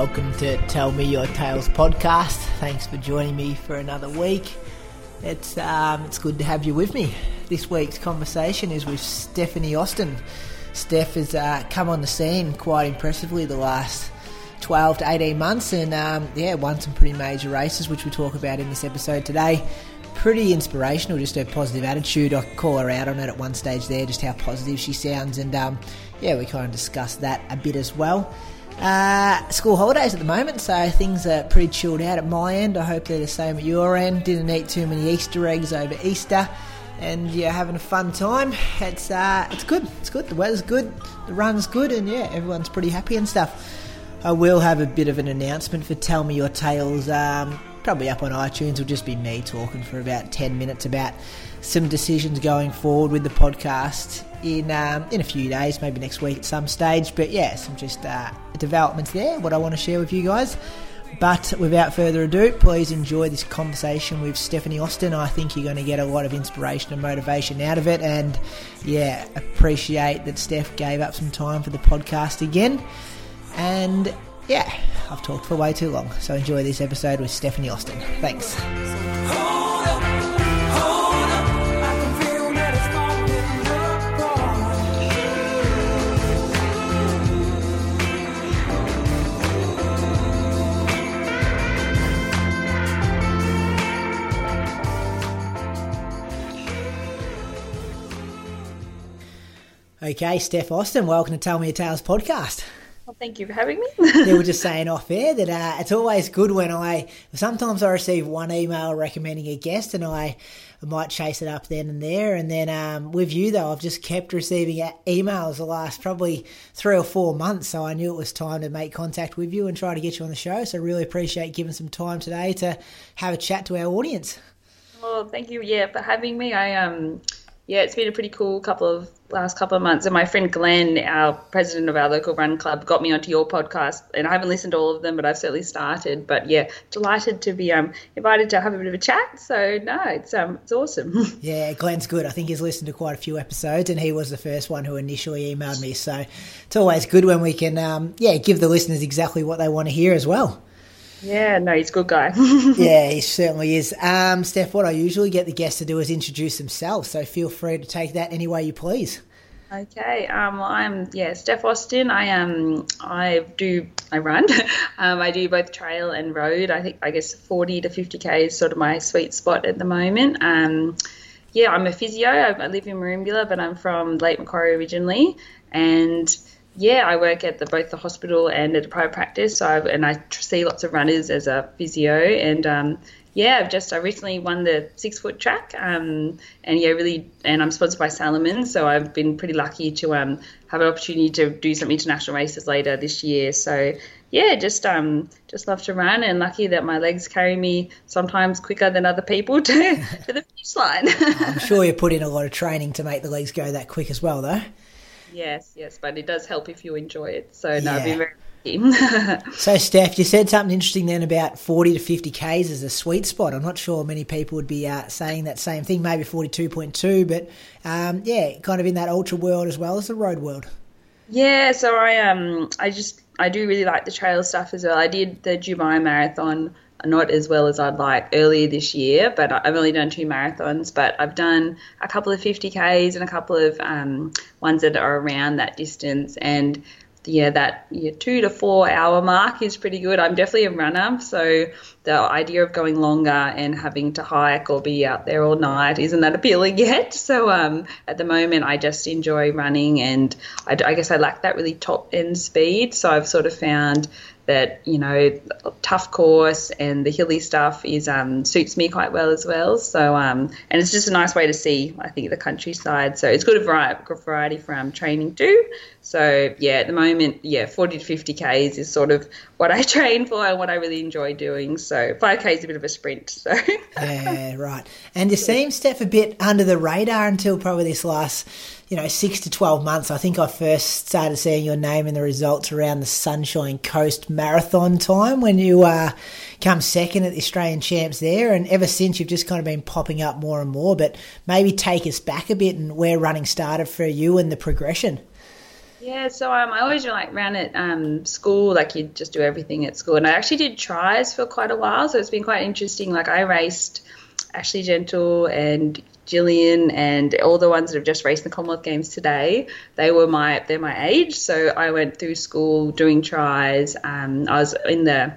Welcome to Tell Me Your Tales podcast. Thanks for joining me for another week. It's um, it's good to have you with me. This week's conversation is with Stephanie Austin. Steph has uh, come on the scene quite impressively the last 12 to 18 months and um, yeah, won some pretty major races, which we talk about in this episode today. Pretty inspirational, just her positive attitude. I call her out on it at one stage there, just how positive she sounds, and um, yeah, we kind of discuss that a bit as well. Uh, school holidays at the moment, so things are pretty chilled out at my end. I hope they're the same at your end. Didn't eat too many Easter eggs over Easter, and yeah, having a fun time. It's uh, it's good. It's good. The weather's good. The run's good, and yeah, everyone's pretty happy and stuff. I will have a bit of an announcement for Tell Me Your Tales. Um, probably up on iTunes. It'll just be me talking for about ten minutes about some decisions going forward with the podcast in um, in a few days, maybe next week at some stage. But yeah, some just uh, developments there. What I want to share with you guys. But without further ado, please enjoy this conversation with Stephanie Austin. I think you're going to get a lot of inspiration and motivation out of it. And yeah, appreciate that Steph gave up some time for the podcast again. And yeah, I've talked for way too long. So enjoy this episode with Stephanie Austin. Thanks. Okay, Steph Austin, welcome to Tell Me Your Tales podcast. Well, thank you for having me. they were just saying off air that uh, it's always good when I sometimes I receive one email recommending a guest and I, might chase it up then and there. And then um, with you though, I've just kept receiving emails the last probably three or four months. So I knew it was time to make contact with you and try to get you on the show. So really appreciate giving some time today to have a chat to our audience. Well, thank you, yeah, for having me. I um yeah, it's been a pretty cool couple of last couple of months. And my friend Glenn, our president of our local run club, got me onto your podcast. And I haven't listened to all of them, but I've certainly started. But yeah, delighted to be um, invited to have a bit of a chat. So no, it's um, it's awesome. Yeah, Glenn's good. I think he's listened to quite a few episodes, and he was the first one who initially emailed me. So it's always good when we can, um, yeah, give the listeners exactly what they want to hear as well. Yeah, no, he's a good guy. yeah, he certainly is. Um, Steph, what I usually get the guests to do is introduce themselves, so feel free to take that any way you please. Okay, um, I'm yeah, Steph Austin. I. Um, I do. I run. um, I do both trail and road. I think I guess 40 to 50 k is sort of my sweet spot at the moment. Um, yeah, I'm a physio. I, I live in Merimbula, but I'm from Lake Macquarie originally, and yeah, I work at the, both the hospital and at a private practice. So I, and I see lots of runners as a physio, and um, yeah, I've just I recently won the six foot track, um, and yeah, really, and I'm sponsored by Salomon, so I've been pretty lucky to um, have an opportunity to do some international races later this year. So yeah, just um, just love to run, and lucky that my legs carry me sometimes quicker than other people to, to the finish line. I'm sure you put in a lot of training to make the legs go that quick as well, though. Yes, yes, but it does help if you enjoy it. So no, yeah. I've very so, Steph, you said something interesting then about 40 to 50 Ks as a sweet spot. I'm not sure many people would be uh, saying that same thing, maybe 42.2, but um, yeah, kind of in that ultra world as well as the road world. Yeah, so I um I just I do really like the trail stuff as well. I did the Dubai Marathon not as well as I'd like earlier this year, but I've only done two marathons. But I've done a couple of 50Ks and a couple of um, ones that are around that distance. And yeah, that yeah, two to four hour mark is pretty good. I'm definitely a runner, so the idea of going longer and having to hike or be out there all night isn't that appealing yet. So um, at the moment, I just enjoy running, and I, I guess I lack that really top end speed. So I've sort of found that you know tough course and the hilly stuff is um, suits me quite well as well. So um, and it's just a nice way to see I think the countryside. So it's good variety, good variety from training too. So yeah, at the moment, yeah, 40 to 50 k's is sort of what I train for and what I really enjoy doing. So 5k is a bit of a sprint. So yeah, right. And you seem Steph a bit under the radar until probably this last you know, six to 12 months. I think I first started seeing your name in the results around the Sunshine Coast Marathon time when you uh, come second at the Australian Champs there. And ever since, you've just kind of been popping up more and more. But maybe take us back a bit and where running started for you and the progression. Yeah, so um, I always like ran at um, school, like you just do everything at school. And I actually did tries for quite a while, so it's been quite interesting. Like I raced Ashley Gentle and Jillian and all the ones that have just raced the Commonwealth Games today, they were my they're my age. So I went through school doing tries. Um, I was in the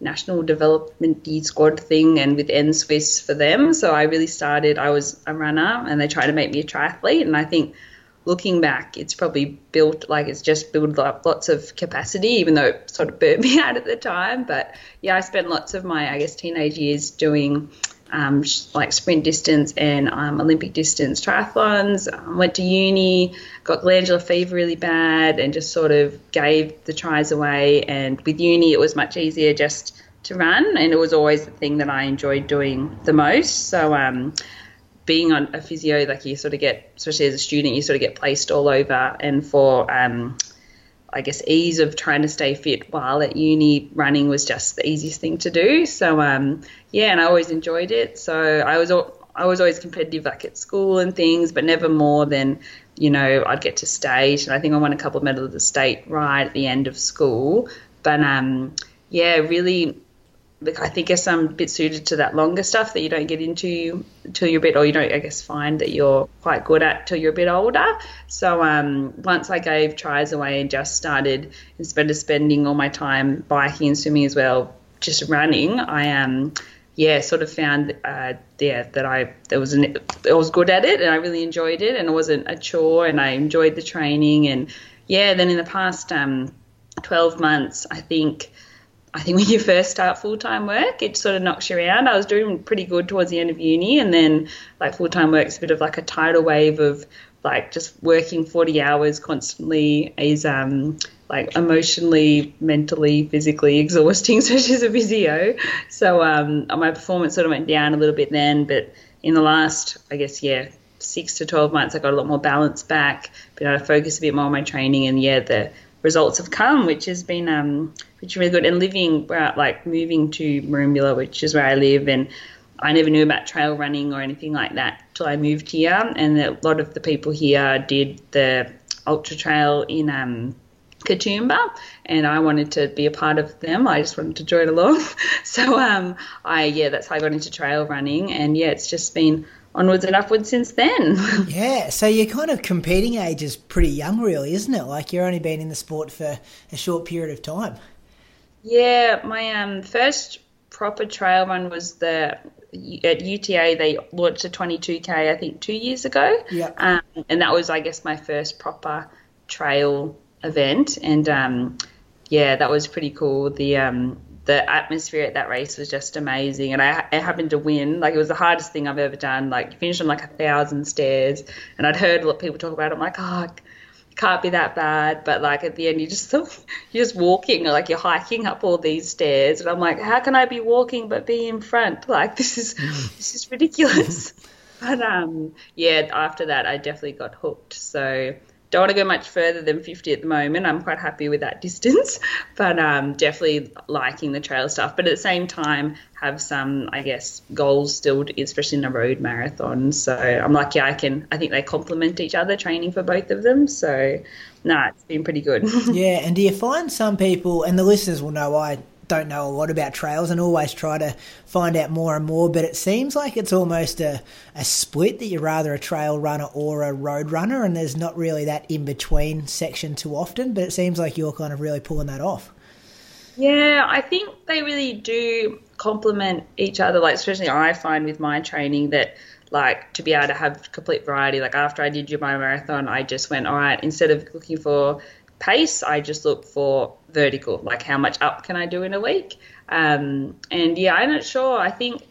national development squad thing and with NSWIS for them. So I really started. I was a runner, and they tried to make me a triathlete. And I think looking back, it's probably built like it's just built up lots of capacity, even though it sort of burnt me out at the time. But yeah, I spent lots of my I guess teenage years doing um, like sprint distance and um, Olympic distance triathlons. Um, went to uni, got glandular fever really bad, and just sort of gave the tries away. And with uni, it was much easier just to run, and it was always the thing that I enjoyed doing the most. So, um, being on a physio, like you sort of get, especially as a student, you sort of get placed all over. And for um, I guess ease of trying to stay fit while at uni, running was just the easiest thing to do. So um, yeah, and I always enjoyed it. So I was I was always competitive like at school and things, but never more than you know I'd get to state. And I think I won a couple of medals at the state right at the end of school. But um, yeah, really I think I guess I'm a bit suited to that longer stuff that you don't get into till you're a bit, or you don't, I guess, find that you're quite good at till you're a bit older. So um, once I gave tries away and just started, instead of spending all my time biking and swimming as well, just running, I um, yeah, sort of found uh, yeah that I there was an, I was good at it and I really enjoyed it and it wasn't a chore and I enjoyed the training and yeah. Then in the past um, twelve months, I think I think when you first start full time work, it sort of knocks you around. I was doing pretty good towards the end of uni, and then like full time work is a bit of like a tidal wave of like just working 40 hours constantly is um, like emotionally, mentally, physically exhausting, especially as a physio. So um, my performance sort of went down a little bit then, but in the last, I guess, yeah, six to 12 months, I got a lot more balance back, been able to focus a bit more on my training, and yeah, the results have come, which has been um, which is really good. And living like moving to Merimbula, which is where I live, and I never knew about trail running or anything like that till I moved here. And a lot of the people here did the ultra trail in um, Katoomba, and I wanted to be a part of them. I just wanted to join along. so um, I yeah, that's how I got into trail running, and yeah, it's just been onwards and upwards since then. yeah, so your kind of competing age is pretty young, really, isn't it? Like you're only been in the sport for a short period of time. Yeah, my um, first proper trail run was the at UTA. They launched a 22k, I think, two years ago. Yeah, um, and that was, I guess, my first proper trail event, and um, yeah, that was pretty cool. The um, the atmosphere at that race was just amazing, and I, I, happened to win. Like it was the hardest thing I've ever done. Like you finished on like a thousand stairs, and I'd heard a lot of people talk about it. I'm like, oh, it can't be that bad. But like at the end, you just you're just walking, like you're hiking up all these stairs, and I'm like, how can I be walking but be in front? Like this is this is ridiculous. but um, yeah, after that, I definitely got hooked. So don't want to go much further than 50 at the moment. I'm quite happy with that distance, but um, definitely liking the trail stuff. But at the same time, have some, I guess, goals still, especially in a road marathon. So I'm lucky I can, I think they complement each other, training for both of them. So, no, nah, it's been pretty good. yeah, and do you find some people, and the listeners will know I don't know a lot about trails and always try to find out more and more, but it seems like it's almost a, a split that you're rather a trail runner or a road runner, and there's not really that in between section too often, but it seems like you're kind of really pulling that off. Yeah, I think they really do complement each other. Like, especially I find with my training that like to be able to have complete variety. Like after I did my Marathon, I just went, all right, instead of looking for pace, I just look for vertical, like how much up can I do in a week. Um, and yeah, I'm not sure. I think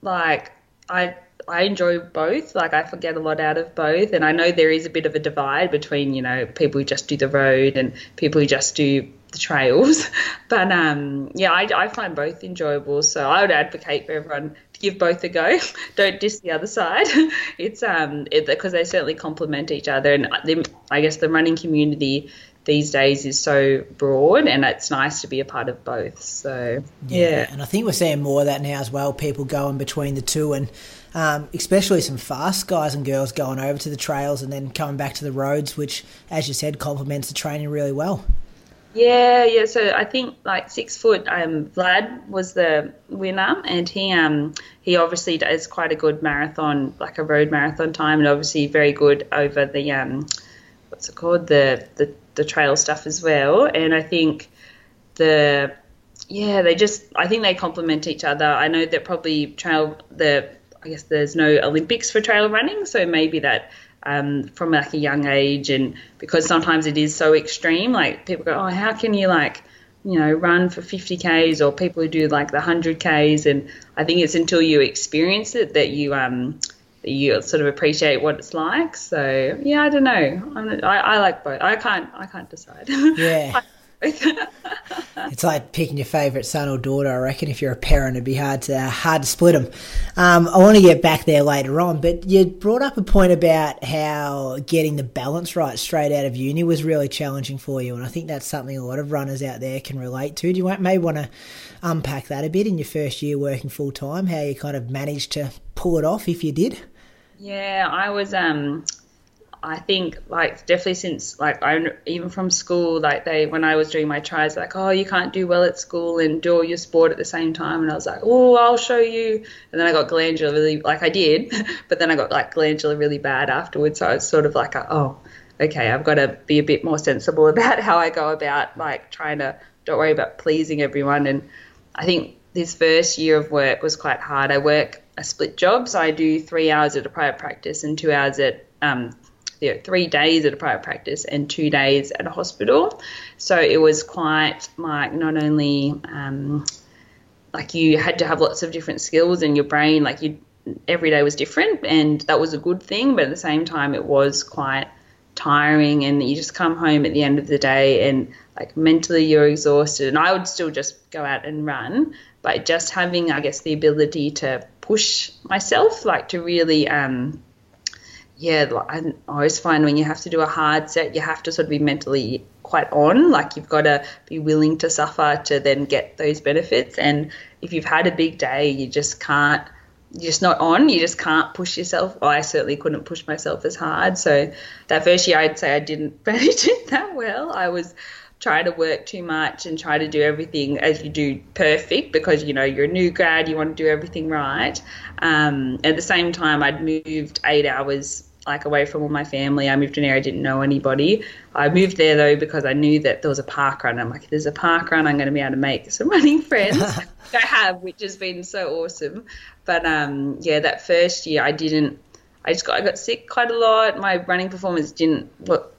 like I I enjoy both. Like I forget a lot out of both, and I know there is a bit of a divide between you know people who just do the road and people who just do the trails. But um, yeah, I, I find both enjoyable. So I would advocate for everyone give both a go. Don't diss the other side. It's um because they certainly complement each other, and the, I guess the running community these days is so broad and it's nice to be a part of both so yeah, yeah. and i think we're seeing more of that now as well people going between the two and um, especially some fast guys and girls going over to the trails and then coming back to the roads which as you said complements the training really well yeah, yeah. So I think like six foot, um, Vlad was the winner, and he um he obviously does quite a good marathon, like a road marathon time, and obviously very good over the um what's it called the the the trail stuff as well. And I think the yeah they just I think they complement each other. I know that probably trail the I guess there's no Olympics for trail running, so maybe that um, from like a young age, and because sometimes it is so extreme. Like people go, oh, how can you like you know run for 50 k's, or people who do like the 100 k's, and I think it's until you experience it that you um that you sort of appreciate what it's like. So yeah, I don't know. I, I like both. I can't I can't decide. Yeah. it's like picking your favourite son or daughter. I reckon if you're a parent, it'd be hard to hard to split them. Um, I want to get back there later on, but you brought up a point about how getting the balance right straight out of uni was really challenging for you, and I think that's something a lot of runners out there can relate to. Do you may want to unpack that a bit in your first year working full time? How you kind of managed to pull it off, if you did? Yeah, I was um I think like definitely since like I even from school like they when I was doing my tries like oh you can't do well at school and do all your sport at the same time and I was like oh I'll show you. And then I got glandular really like I did but then I got like glandular really bad afterwards so I was sort of like oh okay I've got to be a bit more sensible about how I go about like trying to don't worry about pleasing everyone and I think this first year of work was quite hard. I work a split job so I do three hours at a private practice and two hours at um, you know, three days at a private practice and two days at a hospital. So it was quite like not only um, like you had to have lots of different skills in your brain, like you every day was different, and that was a good thing. But at the same time, it was quite tiring, and you just come home at the end of the day and like mentally you're exhausted. And I would still just go out and run, but just having, I guess, the ability to push myself, like to really um, yeah, I always find when you have to do a hard set, you have to sort of be mentally quite on. Like you've got to be willing to suffer to then get those benefits. And if you've had a big day, you just can't. You're just not on. You just can't push yourself. Well, I certainly couldn't push myself as hard. So that first year, I'd say I didn't manage it that well. I was trying to work too much and try to do everything as you do perfect because you know you're a new grad, you want to do everything right. Um, at the same time, I'd moved eight hours like away from all my family. I moved to an area I didn't know anybody. I moved there though because I knew that there was a park run. I'm like, if there's a park run, I'm going to be able to make some running friends. I have, which has been so awesome. But um, yeah, that first year I didn't. I just got I got sick quite a lot. My running performance didn't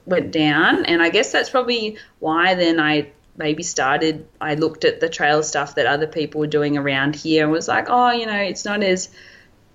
went down, and I guess that's probably why then I maybe started. I looked at the trail stuff that other people were doing around here and was like, oh, you know, it's not as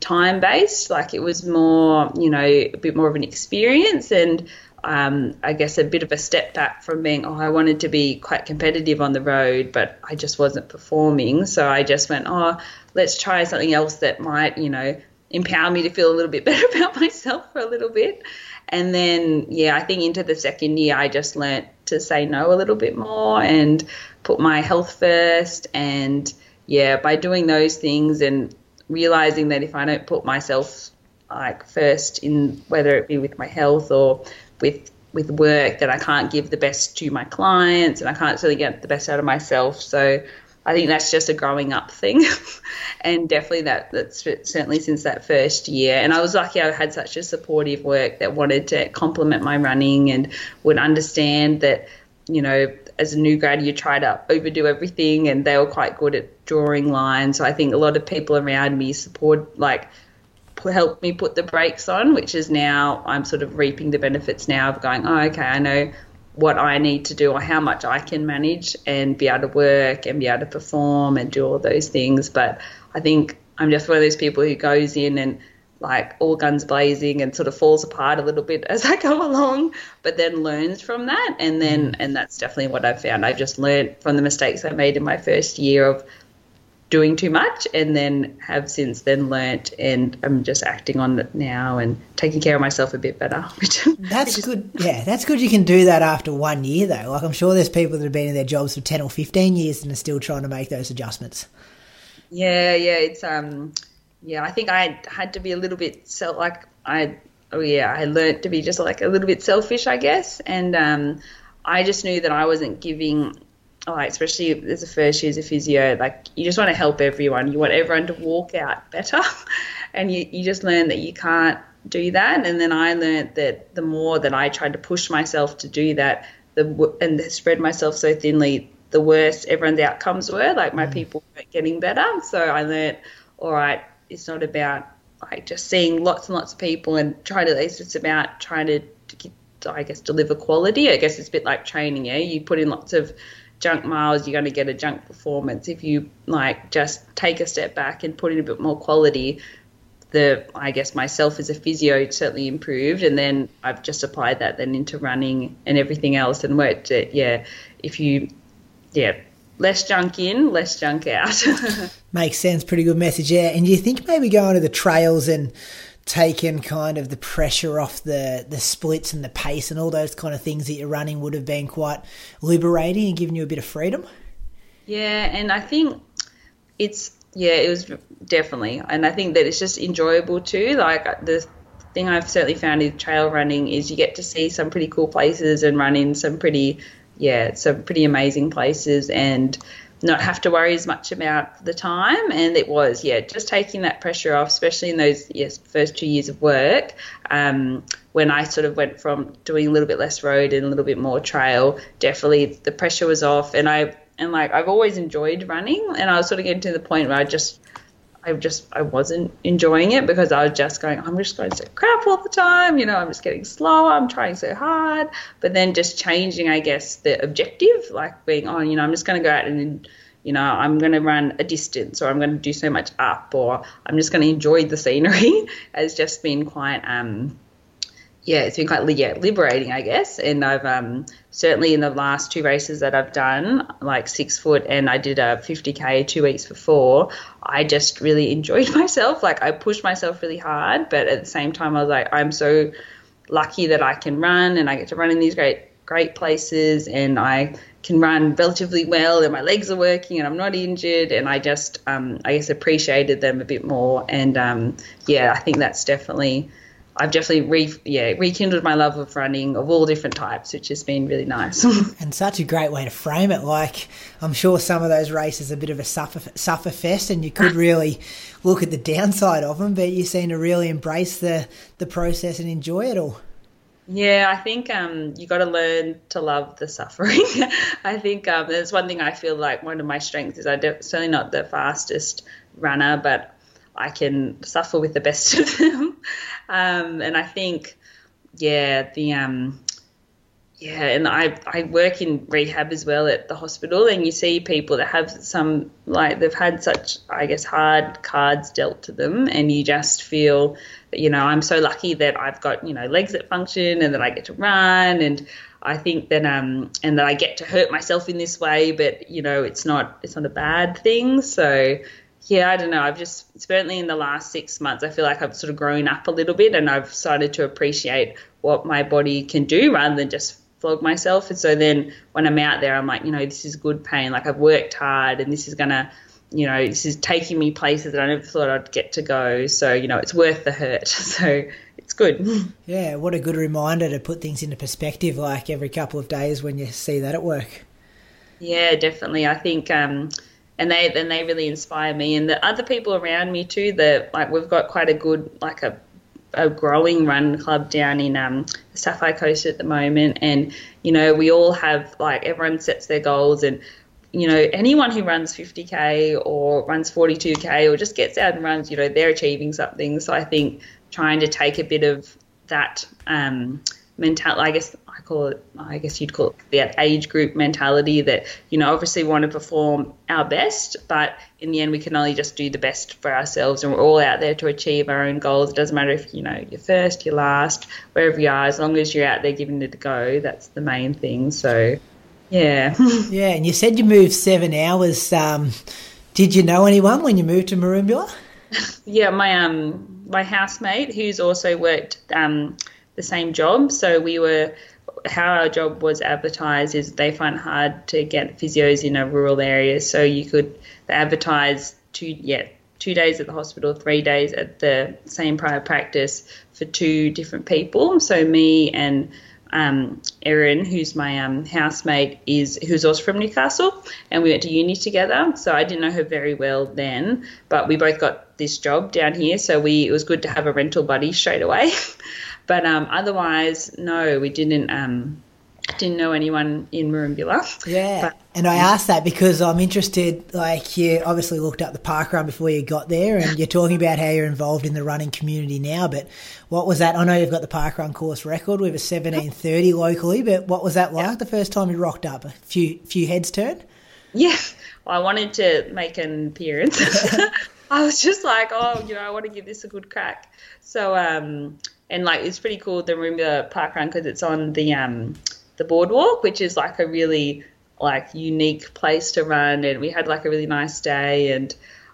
time based. Like it was more, you know, a bit more of an experience and um, I guess a bit of a step back from being, oh, I wanted to be quite competitive on the road, but I just wasn't performing. So I just went, oh, let's try something else that might, you know, empower me to feel a little bit better about myself for a little bit. And then, yeah, I think into the second year, I just learnt to say no a little bit more and put my health first. And yeah, by doing those things and realizing that if I don't put myself like first in whether it be with my health or with with work, that I can't give the best to my clients and I can't really get the best out of myself. So I think that's just a growing up thing, and definitely that that's certainly since that first year. And I was lucky I had such a supportive work that wanted to complement my running and would understand that you know as a new grad you try to overdo everything, and they were quite good at drawing lines. So I think a lot of people around me support like helped me put the brakes on, which is now I'm sort of reaping the benefits now of going, oh okay, I know what I need to do or how much I can manage and be able to work and be able to perform and do all those things. But I think I'm just one of those people who goes in and like all guns blazing and sort of falls apart a little bit as I go along, but then learns from that. And then, mm. and that's definitely what I've found. I've just learned from the mistakes I made in my first year of doing too much and then have since then learnt and I'm just acting on it now and taking care of myself a bit better. that's which good. Yeah, that's good you can do that after one year though. Like I'm sure there's people that have been in their jobs for 10 or 15 years and are still trying to make those adjustments. Yeah, yeah, it's um yeah, I think I had to be a little bit self like I oh yeah, I learned to be just like a little bit selfish, I guess, and um I just knew that I wasn't giving like especially as a first year as a physio, like you just want to help everyone. You want everyone to walk out better, and you you just learn that you can't do that. And then I learned that the more that I tried to push myself to do that, the and spread myself so thinly, the worse everyone's outcomes were. Like my mm. people weren't getting better. So I learned, all right, it's not about like just seeing lots and lots of people and trying to. It's just about trying to, to I guess deliver quality. I guess it's a bit like training. Yeah, you put in lots of junk miles, you're going to get a junk performance. If you like just take a step back and put in a bit more quality, the I guess myself as a physio certainly improved, and then I've just applied that then into running and everything else, and worked it. Yeah, if you, yeah, less junk in, less junk out. Makes sense. Pretty good message. Yeah, and you think maybe going to the trails and taking kind of the pressure off the the splits and the pace and all those kind of things that you're running would have been quite liberating and giving you a bit of freedom. Yeah, and I think it's yeah, it was definitely, and I think that it's just enjoyable too. Like uh, the thing I've certainly found in trail running is you get to see some pretty cool places and run in some pretty yeah, some pretty amazing places and not have to worry as much about the time. And it was, yeah, just taking that pressure off, especially in those yes first two years of work. Um, when I sort of went from doing a little bit less road and a little bit more trail, definitely the pressure was off. And I and like I've always enjoyed running, and I was sort of getting to the point where I just I just I wasn't enjoying it because I was just going, I'm just going so crap all the time, you know, I'm just getting slower, I'm trying so hard. But then just changing, I guess, the objective, like being on, oh, you know, I'm just gonna go out and you know, I'm going to run a distance or I'm going to do so much up or I'm just going to enjoy the scenery has just been quite um, yeah, it's been quite yeah, liberating, I guess. And I've um, certainly in the last two races that I've done, like six foot, and I did a 50k two weeks before. I just really enjoyed myself. Like I pushed myself really hard, but at the same time, I was like, I'm so lucky that I can run and I get to run in these great great places, and I can run relatively well, and my legs are working, and I'm not injured, and I just um, I guess appreciated them a bit more. And um, yeah, I think that's definitely I've definitely re, yeah rekindled my love of running of all different types, which has been really nice. and such a great way to frame it. Like I'm sure some of those races are a bit of a suffer suffer fest, and you could really look at the downside of them, but you seem to really embrace the the process and enjoy it all. Yeah, I think um, you got to learn to love the suffering. I think um, there's one thing I feel like one of my strengths is I'm certainly not the fastest runner, but I can suffer with the best of them. Um, and I think, yeah, the um, yeah, and I I work in rehab as well at the hospital, and you see people that have some like they've had such I guess hard cards dealt to them, and you just feel you know I'm so lucky that I've got you know legs that function and that I get to run and. I think that um and that I get to hurt myself in this way, but you know it's not it's not a bad thing. So yeah, I don't know. I've just certainly in the last six months, I feel like I've sort of grown up a little bit, and I've started to appreciate what my body can do rather than just flog myself. And so then when I'm out there, I'm like, you know, this is good pain. Like I've worked hard, and this is gonna, you know, this is taking me places that I never thought I'd get to go. So you know, it's worth the hurt. So it's good. Yeah, what a good reminder to put things into perspective. Like every couple of days when you see that at work. Yeah, definitely. I think. um and they then they really inspire me and the other people around me too that like we've got quite a good like a a growing run club down in um, the Sapphire Coast at the moment, and you know we all have like everyone sets their goals, and you know anyone who runs 50k or runs 42k or just gets out and runs, you know they're achieving something. So I think trying to take a bit of that um, mental, I guess I call it, I guess you'd call it that age group mentality that, you know, obviously want to perform our best, but in the end, we can only just do the best for ourselves and we're all out there to achieve our own goals. It doesn't matter if, you know, you're first, you're last, wherever you are, as long as you're out there giving it a go, that's the main thing. So, yeah. yeah, and you said you moved seven hours. Um, did you know anyone when you moved to Merimbula? yeah, my um my housemate who's also worked um the same job. So we were how our job was advertised is they find hard to get physios in a rural area. So you could advertise two yeah two days at the hospital, three days at the same private practice for two different people. So me and um, Erin, who's my um, housemate, is who's also from Newcastle, and we went to uni together. So I didn't know her very well then, but we both got this job down here. So we it was good to have a rental buddy straight away. But um, otherwise, no, we didn't. Um, didn't know anyone in Merimbula. Yeah, but, and I asked that because I'm interested. Like, you obviously looked up the park run before you got there, and you're talking about how you're involved in the running community now. But what was that? I know you've got the park run course record with a 17:30 locally, but what was that like yeah. the first time you rocked up? A few few heads turned. Yeah, well, I wanted to make an appearance. I was just like, oh, you know, I want to give this a good crack. So, um, and like it's pretty cool the Roomba Park Run because it's on the um the boardwalk, which is like a really like unique place to run, and we had like a really nice day and.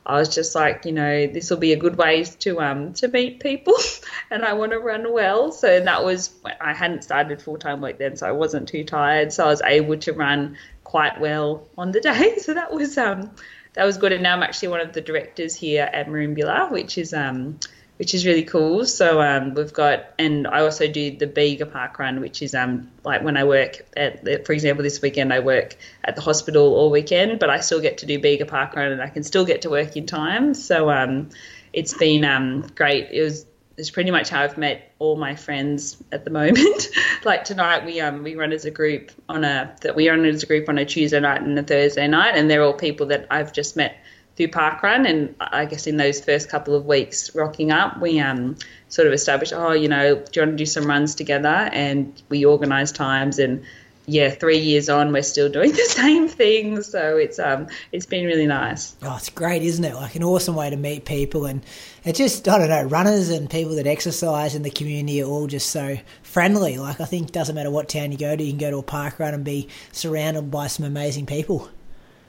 I was just like, you know, this will be a good way to um to meet people, and I want to run well. So that was I hadn't started full time work then, so I wasn't too tired, so I was able to run quite well on the day. So that was um that was good. And now I'm actually one of the directors here at Merimbula, which is um which is really cool. So um, we've got, and I also do the Bega Park Run, which is um, like when I work at, for example, this weekend I work at the hospital all weekend, but I still get to do Bega Park Run and I can still get to work in time. So um, it's been um, great. It was it's pretty much how I've met all my friends at the moment. like tonight, we um we run as a group on a that we run as a group on a Tuesday night and a Thursday night, and they're all people that I've just met through parkrun and I guess in those first couple of weeks rocking up we um, sort of established oh you know do you want to do some runs together? And we organised times and yeah three years on we're still doing the same thing. So it's um it's been really nice. Oh it's great isn't it? Like an awesome way to meet people and it's just I don't know runners and people that exercise in the community are all just so friendly. Like I think doesn't matter what town you go to you can go to a park run and be surrounded by some amazing people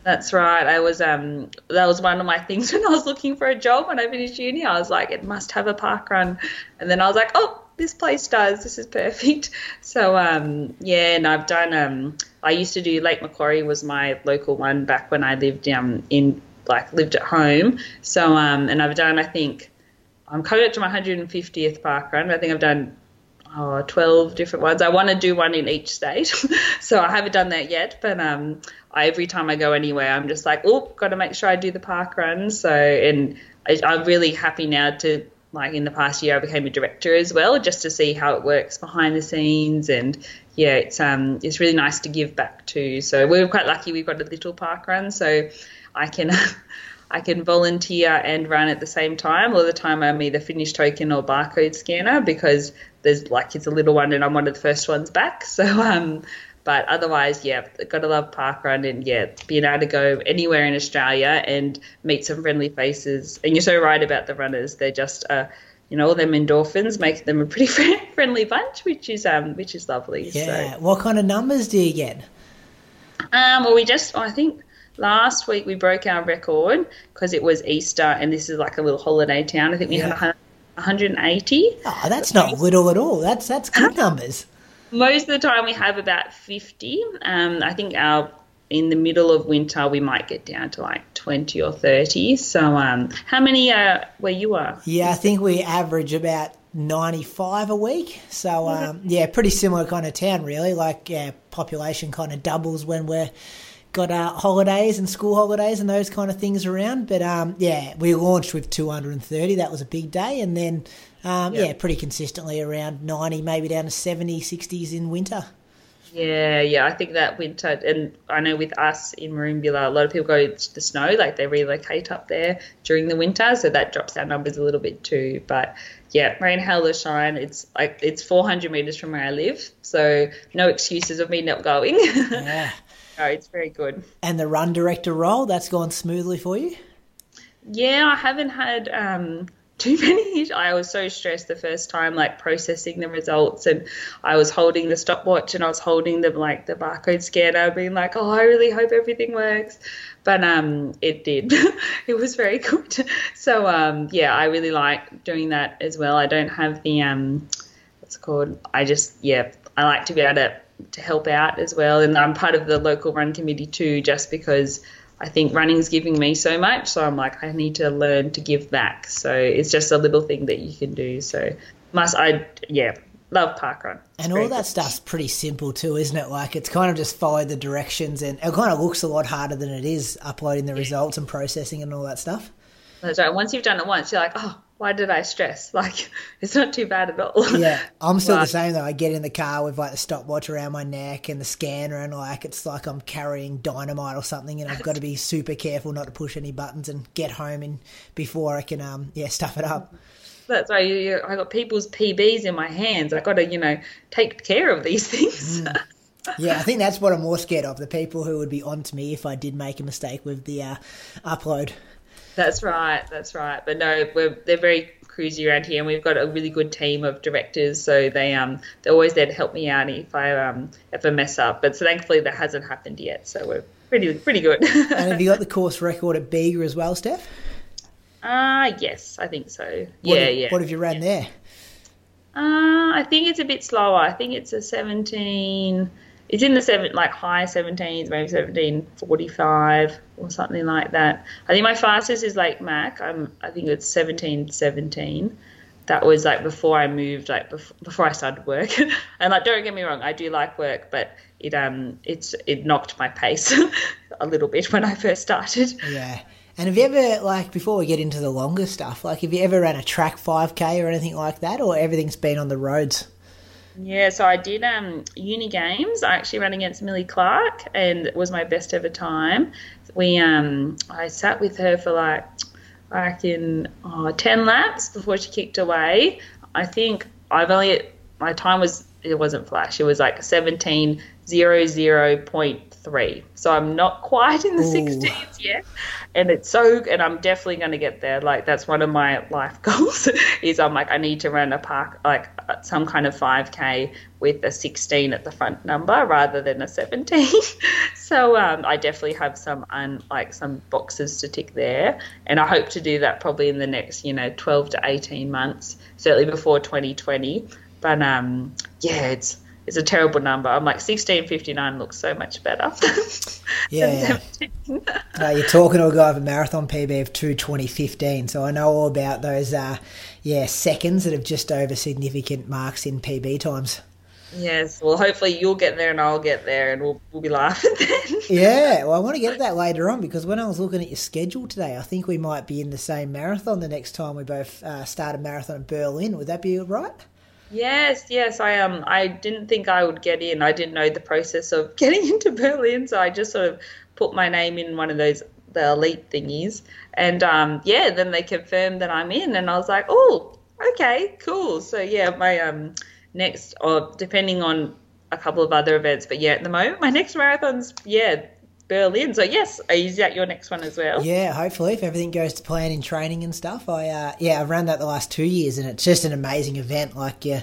that's right. I was um that was one of my things when I was looking for a job when I finished uni. I was like, it must have a park run, and then I was like, oh, this place does. This is perfect. So um yeah, and I've done um I used to do Lake Macquarie was my local one back when I lived um in like lived at home. So um and I've done I think I'm coming up to my 150th park run. I think I've done oh, 12 different ones. I want to do one in each state. so I haven't done that yet, but um, I, every time I go anywhere, I'm just like, oh, got to make sure I do the park run. So, and I, I'm really happy now to, like in the past year, I became a director as well, just to see how it works behind the scenes. And yeah, it's um, it's really nice to give back too. So we're quite lucky we've got a little park run, so I can. I can volunteer and run at the same time. All the time I'm either finish token or barcode scanner because there's like it's a little one and I'm one of the first ones back. So um, but otherwise, yeah, gotta love parkrun and yeah, being able to go anywhere in Australia and meet some friendly faces. And you're so right about the runners; they're just uh, you know, all them endorphins make them a pretty friendly bunch, which is um, which is lovely. Yeah. So. What kind of numbers do you get? Um, well, we just I think last week we broke our record because it was Easter and this is like a little holiday town. I think we Yeah. had 180. Oh, that's not little at all. That's that's good numbers. Most of the time we have about 50. Um, I think our in the middle of winter we might get down to like 20 or 30. So um, how many uh, where you are? Yeah, I think we average about 95 a week. So, um, yeah, pretty similar kind of town, really. Like, yeah, population kind of doubles when we're got uh, holidays and school holidays and those kind of things around. But, um, yeah, we launched with 230. That was a big day. And then, um, yeah. Yeah. pretty consistently around 90, maybe down to 70, 60s in winter. Yeah, yeah, I think that winter, and I know with us in Merimbula, a lot of people go to the snow, like they relocate up there during the winter, so that drops our numbers a little bit too. But yeah, rain, hail, or shine, it's like it's 400 meters from where I live, so no excuses of me not going. Yeah. No, it's very good. And the run director role, that's gone smoothly for you? Yeah, I haven't had um, too many. I was so stressed the first time, like processing the results, and I was holding the stopwatch and I was holding the like the barcode scanner, being like, "Oh, I really hope everything works." But um, it did. it was very good. So um, yeah, I really like doing that as well. I don't have the um, what's it called? I just yeah, I like to be able to to help out as well, and I'm part of the local run committee too, just because. I think running's giving me so much, so I'm like, I need to learn to give back. So it's just a little thing that you can do. So must I, yeah, love parkrun. It's And all that good. stuff's pretty simple too, isn't it? Like it's kind of just follow the directions, and it kind of looks a lot harder than it is uploading the results and processing and all that stuff. That's right. Once you've done it once, you're like, oh, why did I stress? Like, it's not too bad at all. Yeah, I'm still the same though. I get in the car with like the stopwatch around my neck and the scanner, and like it's like I'm carrying dynamite or something, and I've got to be super careful not to push any buttons and get home in before I can um yeah stuff it up. That's. You, you, I got people's PBs in my hands. I got to, you know, take care of these things. Mm. Yeah, I think that's what I'm more scared of. The people who would be on to me if I did make a mistake with the uh, upload. That's right. That's right. But no, we're they're very cruisy around here, and we've got a really good team of directors. So they um they're always there to help me out if I um if I mess up. But so thankfully that hasn't happened yet. So we're pretty pretty good. And have you got the course record at Bega as well, Steph? Ah, yes, I think so. What yeah, have, yeah. What have you run there? Uh, I think it's a bit slower. I think it's a 17. It's in the seven, like high 17s, maybe 1745 or something like that. I think my fastest is Lake Mac. I'm, I think it's 1717. That was like before I moved, like before, before I started work. and like, don't get me wrong, I do like work, but it um, it's it knocked my pace a little bit when I first started. Yeah. And have you ever, like, before we get into the longer stuff, like, have you ever ran a track 5K or anything like that, or everything's been on the roads? Yeah, so I did um, uni games. I actually ran against Milly Clark, and it was my best ever time. We um, I sat with her for like like in oh, ten laps before she kicked away. I think I've only my time was it wasn't flash. It was like seventeen zero zero point three. So I'm not quite in the Ooh. sixteens yet, and it's so. And I'm definitely going to get there. Like that's one of my life goals. is I'm like I need to run a park like uh, some kind of 5k with a 16 at the front number rather than a 17. so um, I definitely have some un, like some boxes to tick there, and I hope to do that probably in the next you know 12 to 18 months, certainly before 2020. But um, yeah, it's it's a terrible number. I'm like 1659 looks so much better. Yeah. than 17. No, you're talking to a guy with a marathon PB of two twenty fifteen, so I know all about those, uh, yeah, seconds that have just over significant marks in PB times. yes. Well, hopefully you'll get there and I'll get there, and we'll we'll be laughing then. Yeah, well, I want to get that later on because when I was looking at your schedule today, I think we might be in the same marathon the next time we both uh, start a marathon in Berlin. Would that be right? Yes, yes. I um I didn't think I would get in. I didn't know the process of getting into Berlin, so I just sort of put my name in one of those the elite thingies, and um yeah, then they confirmed that I'm in, and I was like, oh, okay, cool. So yeah, my um next or depending on a couple of other events, but yeah, at the moment my next marathon's yeah Berlin. So yes, is that your next one as well? Yeah, hopefully, if everything goes to plan in training and stuff. I uh, yeah, I've run that the last two years, and it's just an amazing event. Like, yeah,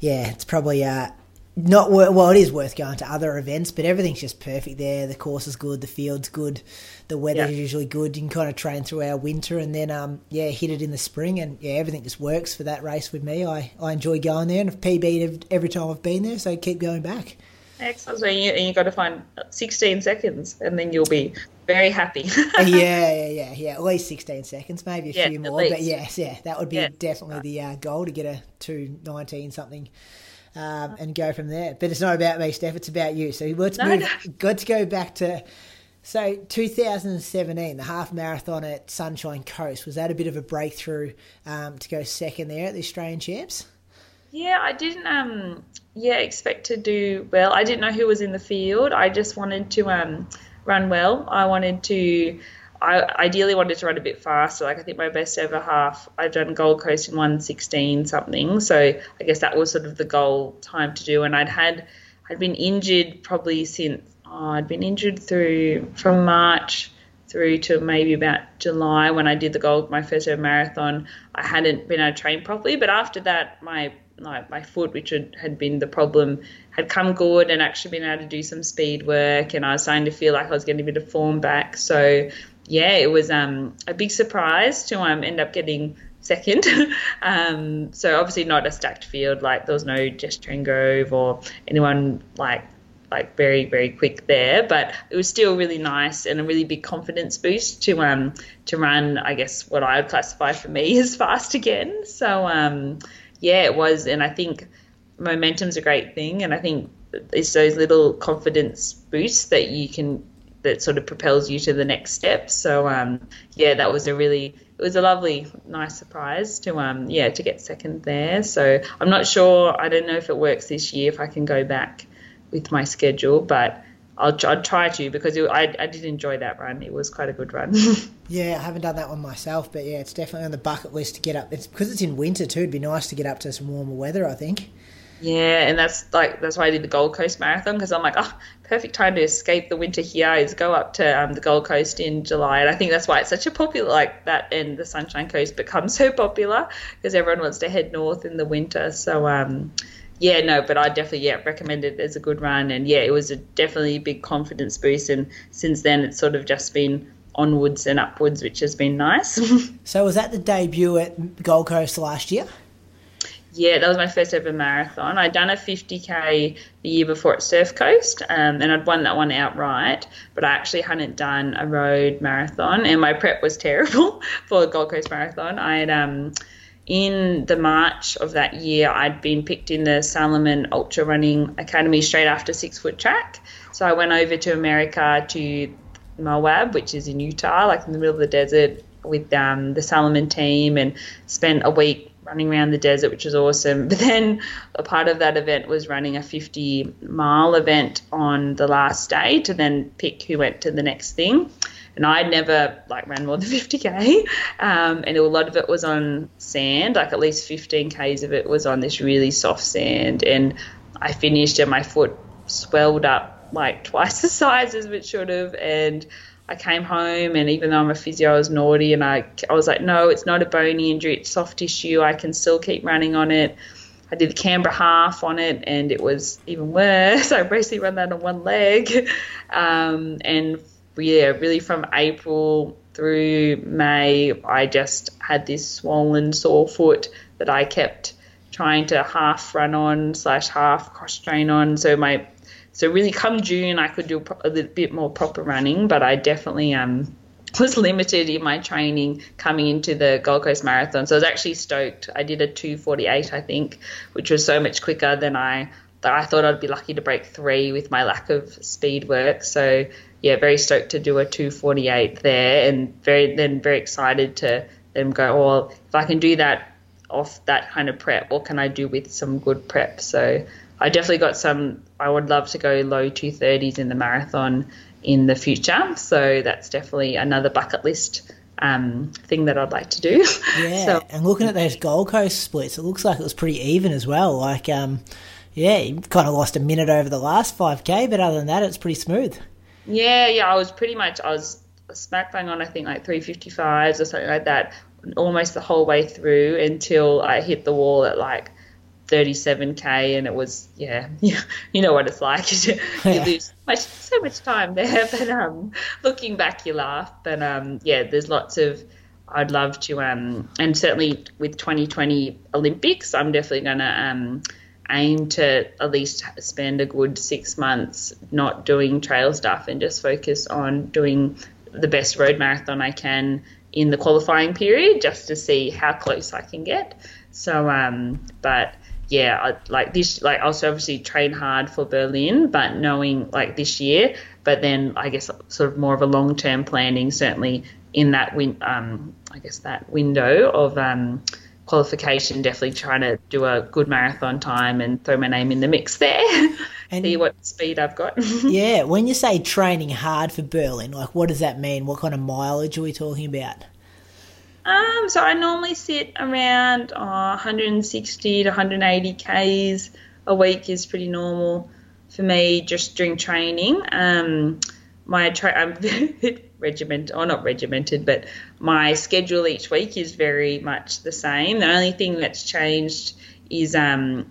yeah, it's probably uh, not well. It is worth going to other events, but everything's just perfect there. The course is good, the field's good, the weather's Yeah. usually good. You can kind of train through our winter, and then um, yeah, hit it in the spring, and yeah, everything just works for that race with me. I, I enjoy going there, and I've PB'd every time I've been there, so I keep going back. Excellent. So you, and you got to find 16 seconds, and then you'll be very happy. yeah, yeah, yeah, yeah. At least sixteen seconds, maybe a Yeah, few more, but yes, yeah, that would be Yeah. definitely the uh, goal to get a two nineteen something. Um, and go from there, but it's not about me, Steph. It's about you. So let's No, move. no. Let's go back to so 2017, the half marathon at Sunshine Coast. Was that a bit of a breakthrough um, to go second there at the Australian Champs? Yeah, I didn't um yeah expect to do well. I didn't know who was in the field. I just wanted to um run well. I wanted to I ideally wanted to run a bit faster. Like I think my best ever half I've done Gold Coast in one sixteen something. So I guess that was sort of the goal time to do and I'd had I'd been injured probably since oh, I'd been injured through from March through to maybe about July when I did the gold my first ever marathon. I hadn't been able to train properly, but after that my like my foot, which had, had been the problem, had come good and actually been able to do some speed work, and I was starting to feel like I was getting a bit of form back. So yeah, it was um, a big surprise to um, end up getting second. um, so obviously not a stacked field, like there was no Jess Grove or anyone like like very very quick there but it was still really nice and a really big confidence boost to um to run i guess what i would classify for me as fast again so um yeah it was and i think momentum's a great thing and i think it's those little confidence boosts that you can that sort of propels you to the next step so um yeah that was a really it was a lovely nice surprise to um yeah to get second there so i'm not sure i don't know if it works this year if i can go back with my schedule, but I'll, I'll try to because it, I, I did enjoy that run. It was quite a good run. Yeah, I haven't done that one myself, but yeah, it's definitely on the bucket list to get up. It's because it's in winter too. It'd be nice to get up to some warmer weather. I think. yeah, and that's like that's why I did the Gold Coast Marathon because I'm like, oh, perfect time to escape the winter here is go up to um, the Gold Coast in July, and I think that's why it's such a popular like that and the Sunshine Coast becomes so popular because everyone wants to head north in the winter. So um, yeah, no, but I definitely yeah recommend it as a good run, and yeah, it was a definitely a big confidence boost, and since then it's sort of just been onwards and upwards, which has been nice. So was that the debut at Gold Coast last year? yeah, that was my first ever marathon. I'd done a 50k the year before at Surf Coast, um, and I'd won that one outright, but I actually hadn't done a road marathon, and my prep was terrible for Gold Coast Marathon. I had um, in the March of that year, I'd been picked in the Salomon Ultra Running Academy straight after Six Foot Track. So I went over to America to Moab, which is in Utah, like in the middle of the desert, with um, the Salomon team, and spent a week running around the desert, which was awesome. But then a part of that event was running a 50 mile event on the last day to then pick who went to the next thing and I'd never like ran more than 50k, um, and a lot of it was on sand. Like at least 15 k's of it was on this really soft sand, and I finished and my foot swelled up like twice the size as it should have, and I came home and even though I'm a physio, I was naughty, and I I was like, no, it's not a bony injury, it's soft tissue. I can still keep running on it. I did the Canberra half on it, and it was even worse. I basically ran that on one leg, um, and yeah, really from April through May, I just had this swollen sore foot that I kept trying to half run on slash half cross train on. So my so really come June, I could do a little bit more proper running, but I definitely um was limited in my training coming into the Gold Coast Marathon. So I was actually stoked. I did a 248, I think, which was so much quicker than I I thought I'd be lucky to break three with my lack of speed work. So yeah, very stoked to do a 248 there, and very then very excited to then go. Well, if I can do that off that kind of prep, what can I do with some good prep? So I definitely got some. I would love to go low 230s in the marathon in the future. So that's definitely another bucket list um, thing that I'd like to do. Yeah, So and looking at those Gold Coast splits, it looks like it was pretty even as well. Like, um, yeah, you kind of lost a minute over the last 5k, but other than that, it's pretty smooth. Yeah, yeah, I was pretty much I was smack bang on I think like 355s or something like that almost the whole way through until I hit the wall at like 37k and it was yeah you know what it's like. You lose much, so much time there but um looking back you laugh. But um yeah there's lots of I'd love to um and certainly with 2020 Olympics I'm definitely gonna um aim to at least spend a good six months not doing trail stuff and just focus on doing the best road marathon I can in the qualifying period just to see how close I can get. So um but yeah, I, like this, like I also obviously train hard for Berlin, but knowing like this year, but then I guess sort of more of a long term planning, certainly in that win, um, I guess that window of um, qualification, definitely trying to do a good marathon time and throw my name in the mix there. And see what speed I've got. yeah, when you say training hard for Berlin, like what does that mean? What kind of mileage are we talking about? Um, so I normally sit around uh, 160 to 180 k's a week is pretty normal for me just during training. Um, my tra- I'm regimented, or not regimented, but my schedule each week is very much the same. The only thing that's changed is um,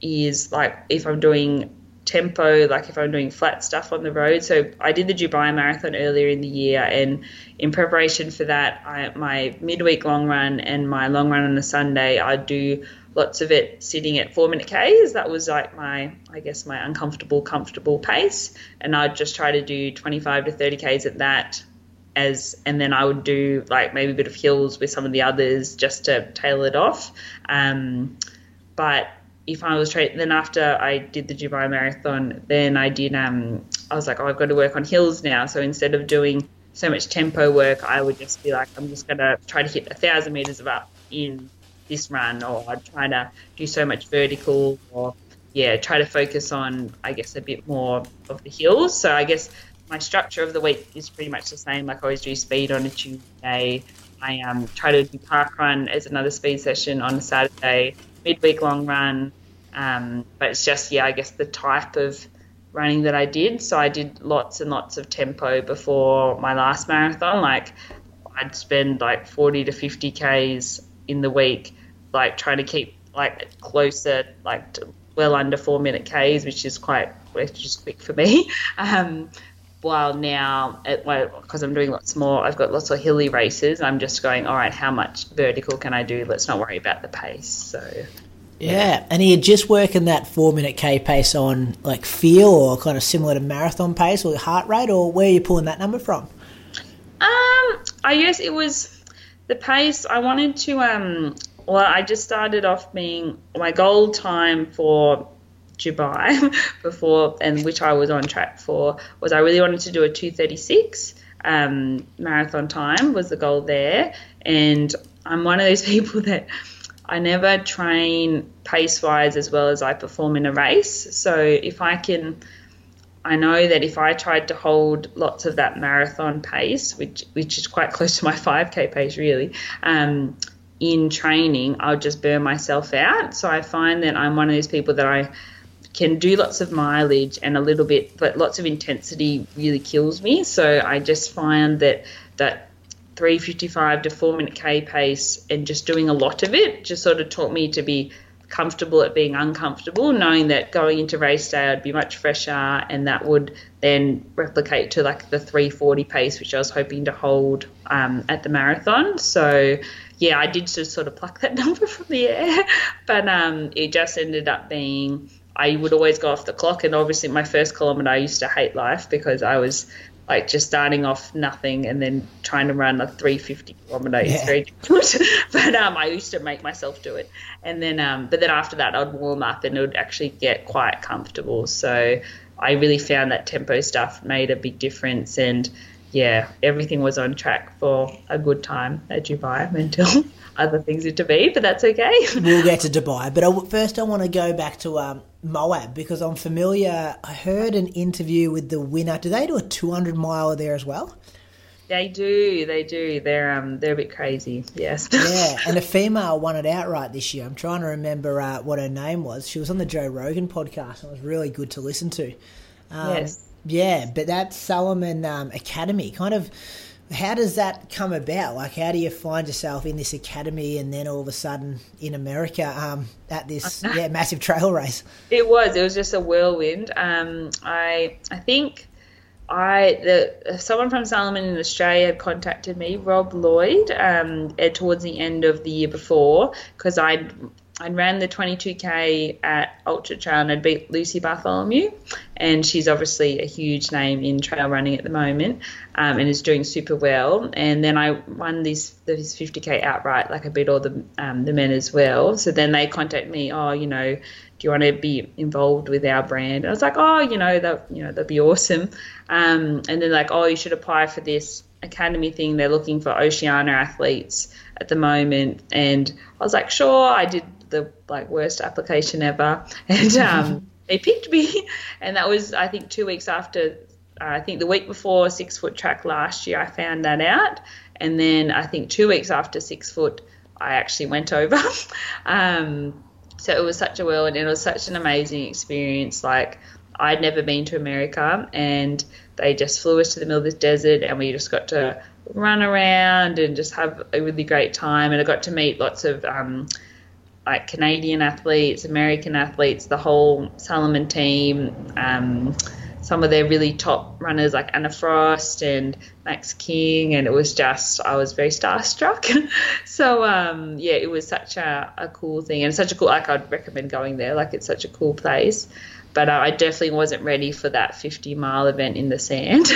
is like if I'm doing tempo, like if I'm doing flat stuff on the road. So I did the Dubai Marathon earlier in the year, and in preparation for that, I, my midweek long run and my long run on a Sunday, I do lots of it sitting at four minute Ks. That was like my, I guess, my uncomfortable, comfortable pace. And I'd just try to do 25 to 30 Ks at that. As, and then I would do like maybe a bit of hills with some of the others just to tail it off. Um, but if I was training, then after I did the Dubai Marathon, then I did. Um, I was like, oh, I've got to work on hills now. So instead of doing so much tempo work, I would just be like, I'm just going to try to hit a thousand meters of up in this run, or I'd try to do so much vertical, or yeah, try to focus on, I guess, a bit more of the hills. So I guess my structure of the week is pretty much the same. Like I always do speed on a Tuesday. I um, try to do park run as another speed session on a Saturday midweek long run. Um, but it's just, yeah, I guess the type of running that I did. So I did lots and lots of tempo before my last marathon. Like I'd spend like 40 to 50 Ks in the week, like trying to keep like closer, like well under four minute Ks, which is quite, which is quick for me. Um, while now, it because I'm doing lots more, I've got lots of hilly races. I'm just going, all right, how much vertical can I do? Let's not worry about the pace. So. Yeah. yeah, and are you just working that four minute K pace on like feel or kind of similar to marathon pace or heart rate, or where are you pulling that number from? Um, I guess it was the pace. I wanted to um, well, I just started off being my goal time for Dubai before, and which I was on track for, was I really wanted to do a 236 um, marathon time was the goal there, and I'm one of those people that I never train pace wise as well as I perform in a race. So if I can, I know that if I tried to hold lots of that marathon pace, which which is quite close to my 5k pace really. Um, in training, I'll just burn myself out. So I find that I'm one of those people that I can do lots of mileage and a little bit, but lots of intensity really kills me. So I just find that that 355 to 4 minute K pace and just doing a lot of it just sort of taught me to be comfortable at being uncomfortable, knowing that going into race day I'd be much fresher and that would then replicate to like the 340 pace, which I was hoping to hold um, at the marathon. So, yeah, I did just sort of pluck that number from the air, but um, it just ended up being I would always go off the clock. And obviously, my first kilometer, I used to hate life because I was like just starting off nothing and then trying to run a 350 kilometer yeah. is very difficult. but um, I used to make myself do it, and then um, but then after that, I'd warm up and it would actually get quite comfortable. So I really found that tempo stuff made a big difference, and yeah, everything was on track for a good time at Dubai until other things to be, but that's okay. we'll get to Dubai, but I, first I want to go back to um, Moab because I'm familiar. I heard an interview with the winner. Do they do a 200 mile there as well? They do, they do. They're um, they're a bit crazy, yes. yeah, and a female won it outright this year. I'm trying to remember uh, what her name was. She was on the Joe Rogan podcast. and It was really good to listen to. Um, yes. Yeah, but that Salomon um, Academy kind of How does that come about? Like, how do you find yourself in this academy and then all of a sudden in America um, at this yeah, massive trail race? It was. It was just a whirlwind. Um, I I think I the someone from Salomon in Australia had contacted me, Rob Lloyd, um, towards the end of the year before because I'd I ran the 22k at Ultra Trail and I beat Lucy Bartholomew, and she's obviously a huge name in trail running at the moment, um, and is doing super well. And then I won this this 50k outright, like I beat all the um, the men as well. So then they contact me, oh, you know, do you want to be involved with our brand? And I was like, oh, you know, that you know that'd be awesome. Um, and then like, oh, you should apply for this academy thing. They're looking for Oceania athletes at the moment, and I was like, sure. I did the like worst application ever, and um, they picked me, and that was I think two weeks after. Uh, I think the week before six foot track last year, I found that out, and then I think two weeks after six foot, I actually went over. um, so it was such a whirlwind, and it was such an amazing experience. Like I'd never been to America, and they just flew us to the middle of this desert, and we just got to run around and just have a really great time. And I got to meet lots of um, like Canadian athletes, American athletes, the whole Salomon team, um, some of their really top runners like Anna Frost and Max King, and it was just I was very starstruck. so um, yeah, it was such a, a cool thing and such a cool like I'd recommend going there. Like it's such a cool place but uh, I definitely wasn't ready for that 50 mile event in the sand.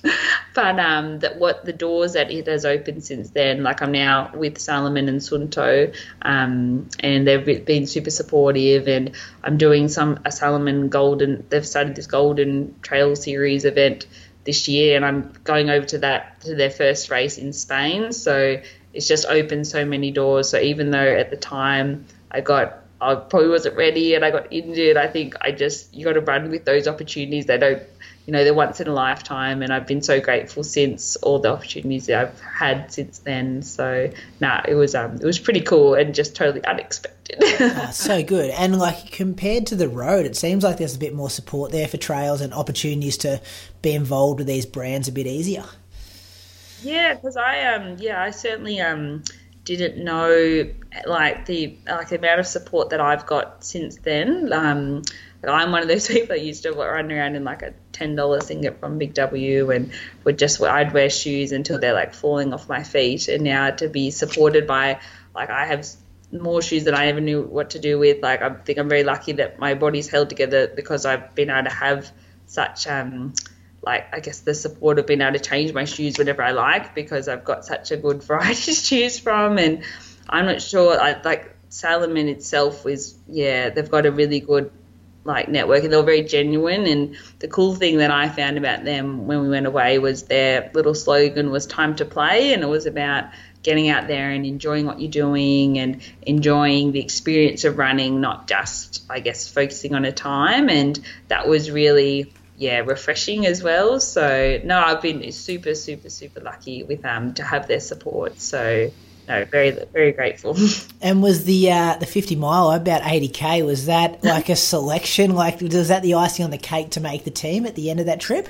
but um, that what the doors that it has opened since then, like I'm now with Salomon and Suunto, um, and they've been super supportive, and I'm doing some a Salomon Golden. They've started this Golden Trail Series event this year, and I'm going over to that to their first race in Spain. So it's just opened so many doors. So even though at the time I got I probably wasn't ready and I got injured. I think I just you got to run with those opportunities. They don't, you know, they're once in a lifetime, and I've been so grateful since all the opportunities that I've had since then. So, nah, it was um, it was pretty cool and just totally unexpected. oh, so good, and like compared to the road, it seems like there's a bit more support there for trails and opportunities to be involved with these brands a bit easier. Yeah, because I um, yeah, I certainly um didn't know like the like the amount of support that I've got since then. Um, I'm one of those people that used to run around in like a ten dollar singlet from Big W, and would just I'd wear shoes until they're like falling off my feet. And now to be supported by like I have more shoes than I ever knew what to do with. Like I think I'm very lucky that my body's held together because I've been able to have such um, like I guess the support of being able to change my shoes whenever I like because I've got such a good variety to choose from and I'm not sure I like Salomon itself is yeah they've got a really good like network and they're very genuine and the cool thing that I found about them when we went away was their little slogan was time to play and it was about getting out there and enjoying what you're doing and enjoying the experience of running not just I guess focusing on a time and that was really yeah, refreshing as well. So no, I've been super, super, super lucky with um to have their support. So no, very, very grateful. And was the uh, the fifty mile about eighty k? Was that like a selection? Like was that the icing on the cake to make the team at the end of that trip?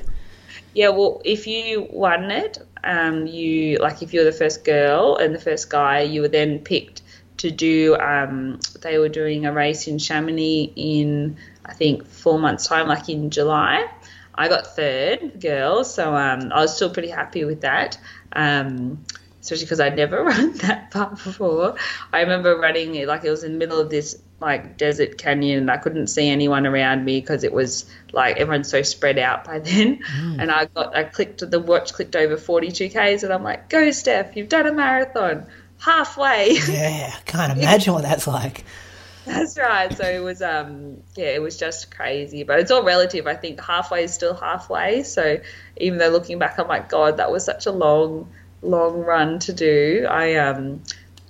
Yeah, well, if you won it, um, you like if you're the first girl and the first guy, you were then picked to do. Um, they were doing a race in Chamonix in I think four months time, like in July. I got third girl, so um, I was still pretty happy with that. Um, especially because I'd never run that far before. I remember running it like it was in the middle of this like desert canyon and I couldn't see anyone around me because it was like everyone's so spread out by then. Mm. And I got I clicked the watch clicked over 42 k's and I'm like, go Steph, you've done a marathon halfway. Yeah, can't imagine what that's like. That's right. So it was, um, yeah, it was just crazy. But it's all relative. I think halfway is still halfway. So even though looking back, I'm like, God, that was such a long, long run to do. I, um,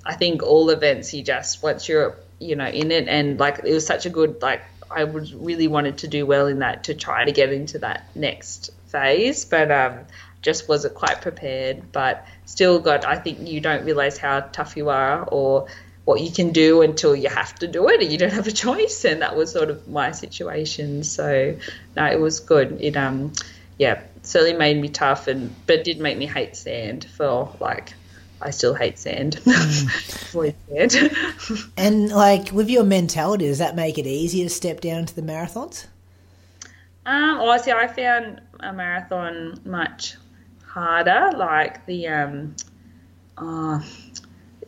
I think all events, you just once you're, you know, in it, and like it was such a good, like I was really wanted to do well in that to try to get into that next phase, but um, just wasn't quite prepared. But still got. I think you don't realize how tough you are, or what you can do until you have to do it and you don't have a choice and that was sort of my situation so no it was good it um yeah certainly made me tough, and but did make me hate sand for like. I still hate sand. Avoid sand. And like with your mentality, does that make it easier to step down to the marathons? Um, well, I see, I found a marathon much harder. Like the, um, uh,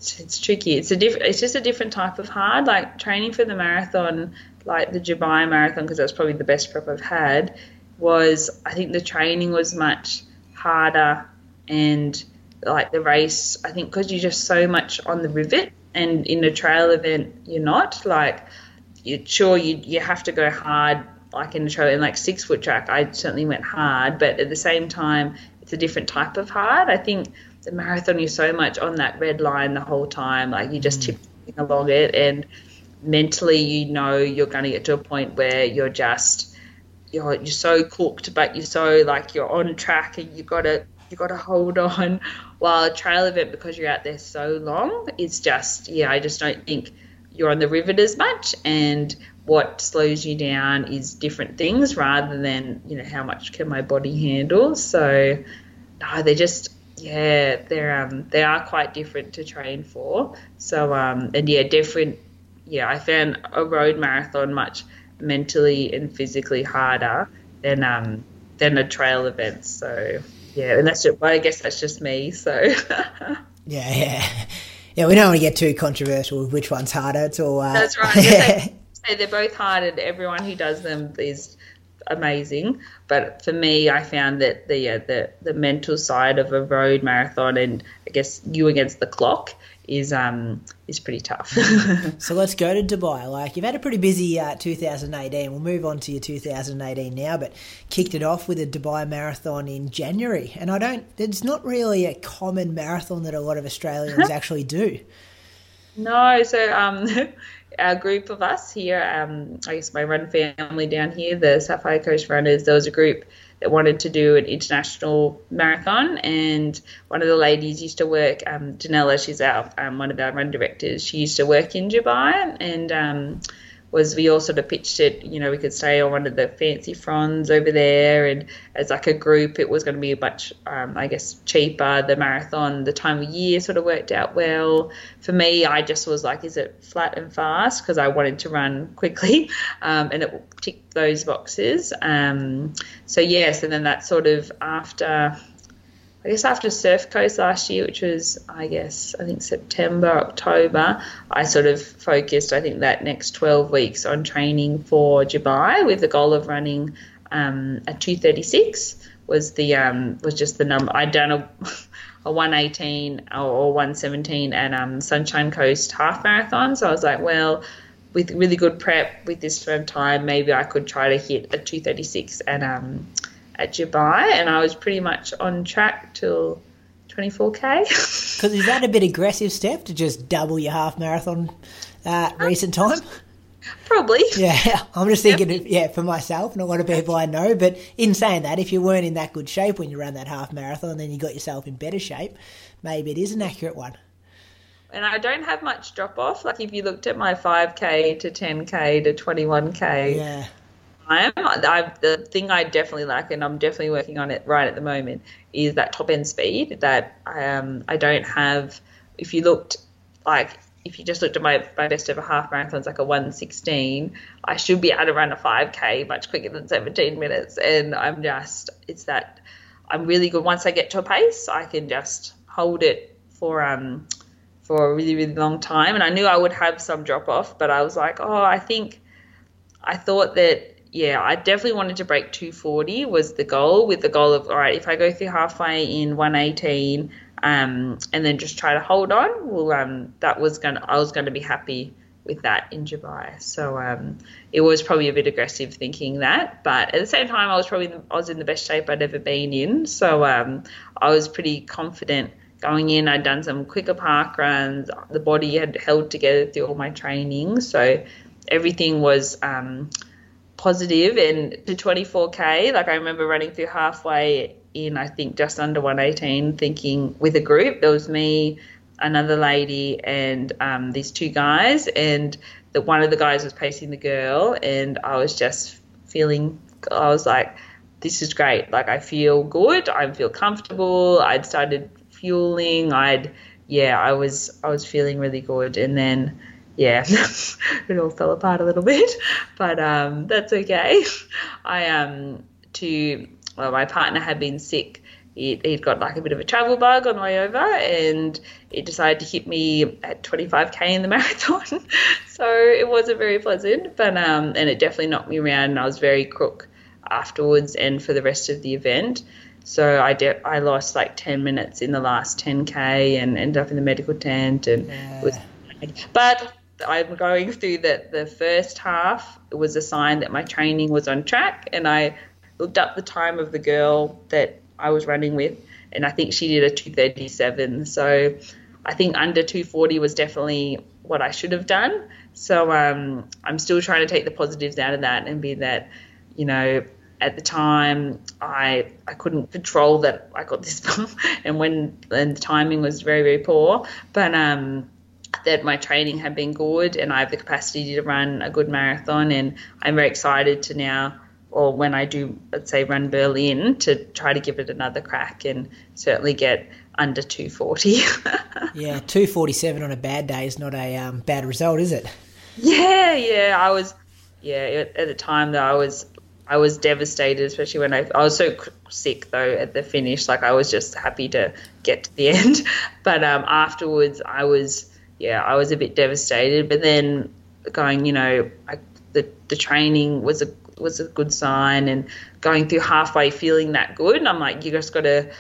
it's, it's tricky. It's a different. It's just a different type of hard. Like training for the marathon, like the Dubai marathon, because that's probably the best prep I've had. Was I think the training was much harder and like the race. I think because you're just so much on the rivet, and in a trail event you're not. Like you sure you you have to go hard like in the trail in like six foot track I certainly went hard but at the same time it's a different type of hard I think the marathon you're so much on that red line the whole time like you just mm. tipping along it and mentally you know you're going to get to a point where you're just you're you're so cooked but you're so like you're on track and you got to you got to hold on while a trail event because you're out there so long it's just yeah I just don't think you're on the rivet as much and what slows you down is different things rather than you know how much can my body handle so no they're just yeah they're um they are quite different to train for. So um and yeah different yeah i found a road marathon much mentally and physically harder than um than a trail event. So yeah and that's just well, i guess that's just me so. Yeah yeah. Yeah we don't want to get too controversial with which one's harder it's all uh, that's right. Say they're both hard, and everyone who does them is amazing. But for me, I found that the uh, the the mental side of a road marathon, and I guess you against the clock, is um is pretty tough. so let's go to Dubai. Like you've had a pretty busy uh, 2018. We'll move on to your 2018 now, but kicked it off with a Dubai marathon in January, and I don't. It's not really a common marathon that a lot of Australians actually do. No, so um, a group of us here, um, I guess my run family down here, the Sapphire Coast Runners, there was a group that wanted to do an international marathon. And one of the ladies used to work, um, Janella, she's our, um, one of our run directors, she used to work in Dubai. And um, was we all sort of pitched it, you know, we could stay on one of the fancy fronds over there, and as like a group, it was going to be a much, um, I guess, cheaper. The marathon, the time of year sort of worked out well. For me, I just was like, is it flat and fast? Because I wanted to run quickly, um, and it ticked those boxes. Um, so yes, and then that sort of after I guess after Surf Coast last year, which was, I guess, I think September, October, I sort of focused, I think, that next 12 weeks on training for Dubai with the goal of running um, a 236 was the um, was just the number. I'd done a, a 118 or 117 and um, Sunshine Coast half marathon, so I was like, well, with really good prep with this firm time, maybe I could try to hit a 236 and um, at Dubai, and I was pretty much on track till 24k. Because is that a bit aggressive step to just double your half marathon uh, recent time? Probably. Yeah, I'm just thinking, yep. yeah, for myself and a lot of people I know. But in saying that, if you weren't in that good shape when you ran that half marathon, then you got yourself in better shape, maybe it is an accurate one. And I don't have much drop off. Like if you looked at my 5k to 10k to 21k, yeah. I am. I, the thing I definitely lack, and I'm definitely working on it right at the moment, is that top end speed that um, I don't have. If you looked like if you just looked at my, my best ever half marathons, like a 116, I should be able to run a 5K much quicker than 17 minutes. And I'm just, it's that I'm really good. Once I get to a pace, I can just hold it for, um, for a really, really long time. And I knew I would have some drop off, but I was like, oh, I think, I thought that yeah, I definitely wanted to break 240 was the goal with the goal of all right, if I go through halfway in 118 um, and then just try to hold on, well, um, that was gonna I was going to be happy with that in Dubai. So um, it was probably a bit aggressive thinking that, but at the same time, I was probably I was in the best shape I'd ever been in. So um, I was pretty confident going in. I'd done some quicker park runs. The body had held together through all my training, so everything was. Positive and to 24k like i remember running through halfway in i think just under 118 thinking with a group there was me another lady and um, these two guys and the one of the guys was pacing the girl and i was just feeling i was like this is great. Like I feel good. I feel comfortable. I'd started fueling. I'd yeah, I was I was feeling really good, and then yeah, it all fell apart a little bit, but um, that's okay. I um to well, my partner had been sick. He'd got like a bit of a travel bug on the way over, and it decided to hit me at 25k in the marathon. so it wasn't very pleasant, but um, and it definitely knocked me around, and I was very crook afterwards and for the rest of the event. So I de- I lost like 10 minutes in the last 10k and ended up in the medical tent and yeah. was but I'm going through that the first half was a sign that my training was on track and I looked up the time of the girl that I was running with and I think she did a 237 so I think under 240 was definitely what I should have done. So um, I'm still trying to take the positives out of that and be that you know at the time I I couldn't control that I got this bump and when and the timing was very very poor. But um that my training had been good and I have the capacity to run a good marathon and I'm very excited to now or when I do let's say run Berlin to try to give it another crack and certainly get under 240 yeah 247 on a bad day is not a um, bad result is it yeah yeah I was yeah at, at the time that I was I was devastated, especially when I, I was so sick though at the finish. Like I was just happy to get to the end, but um, afterwards I was yeah I was a bit devastated. But then going, you know, I, the the training was a was a good sign, and going through halfway feeling that good, and I'm like, you just got to,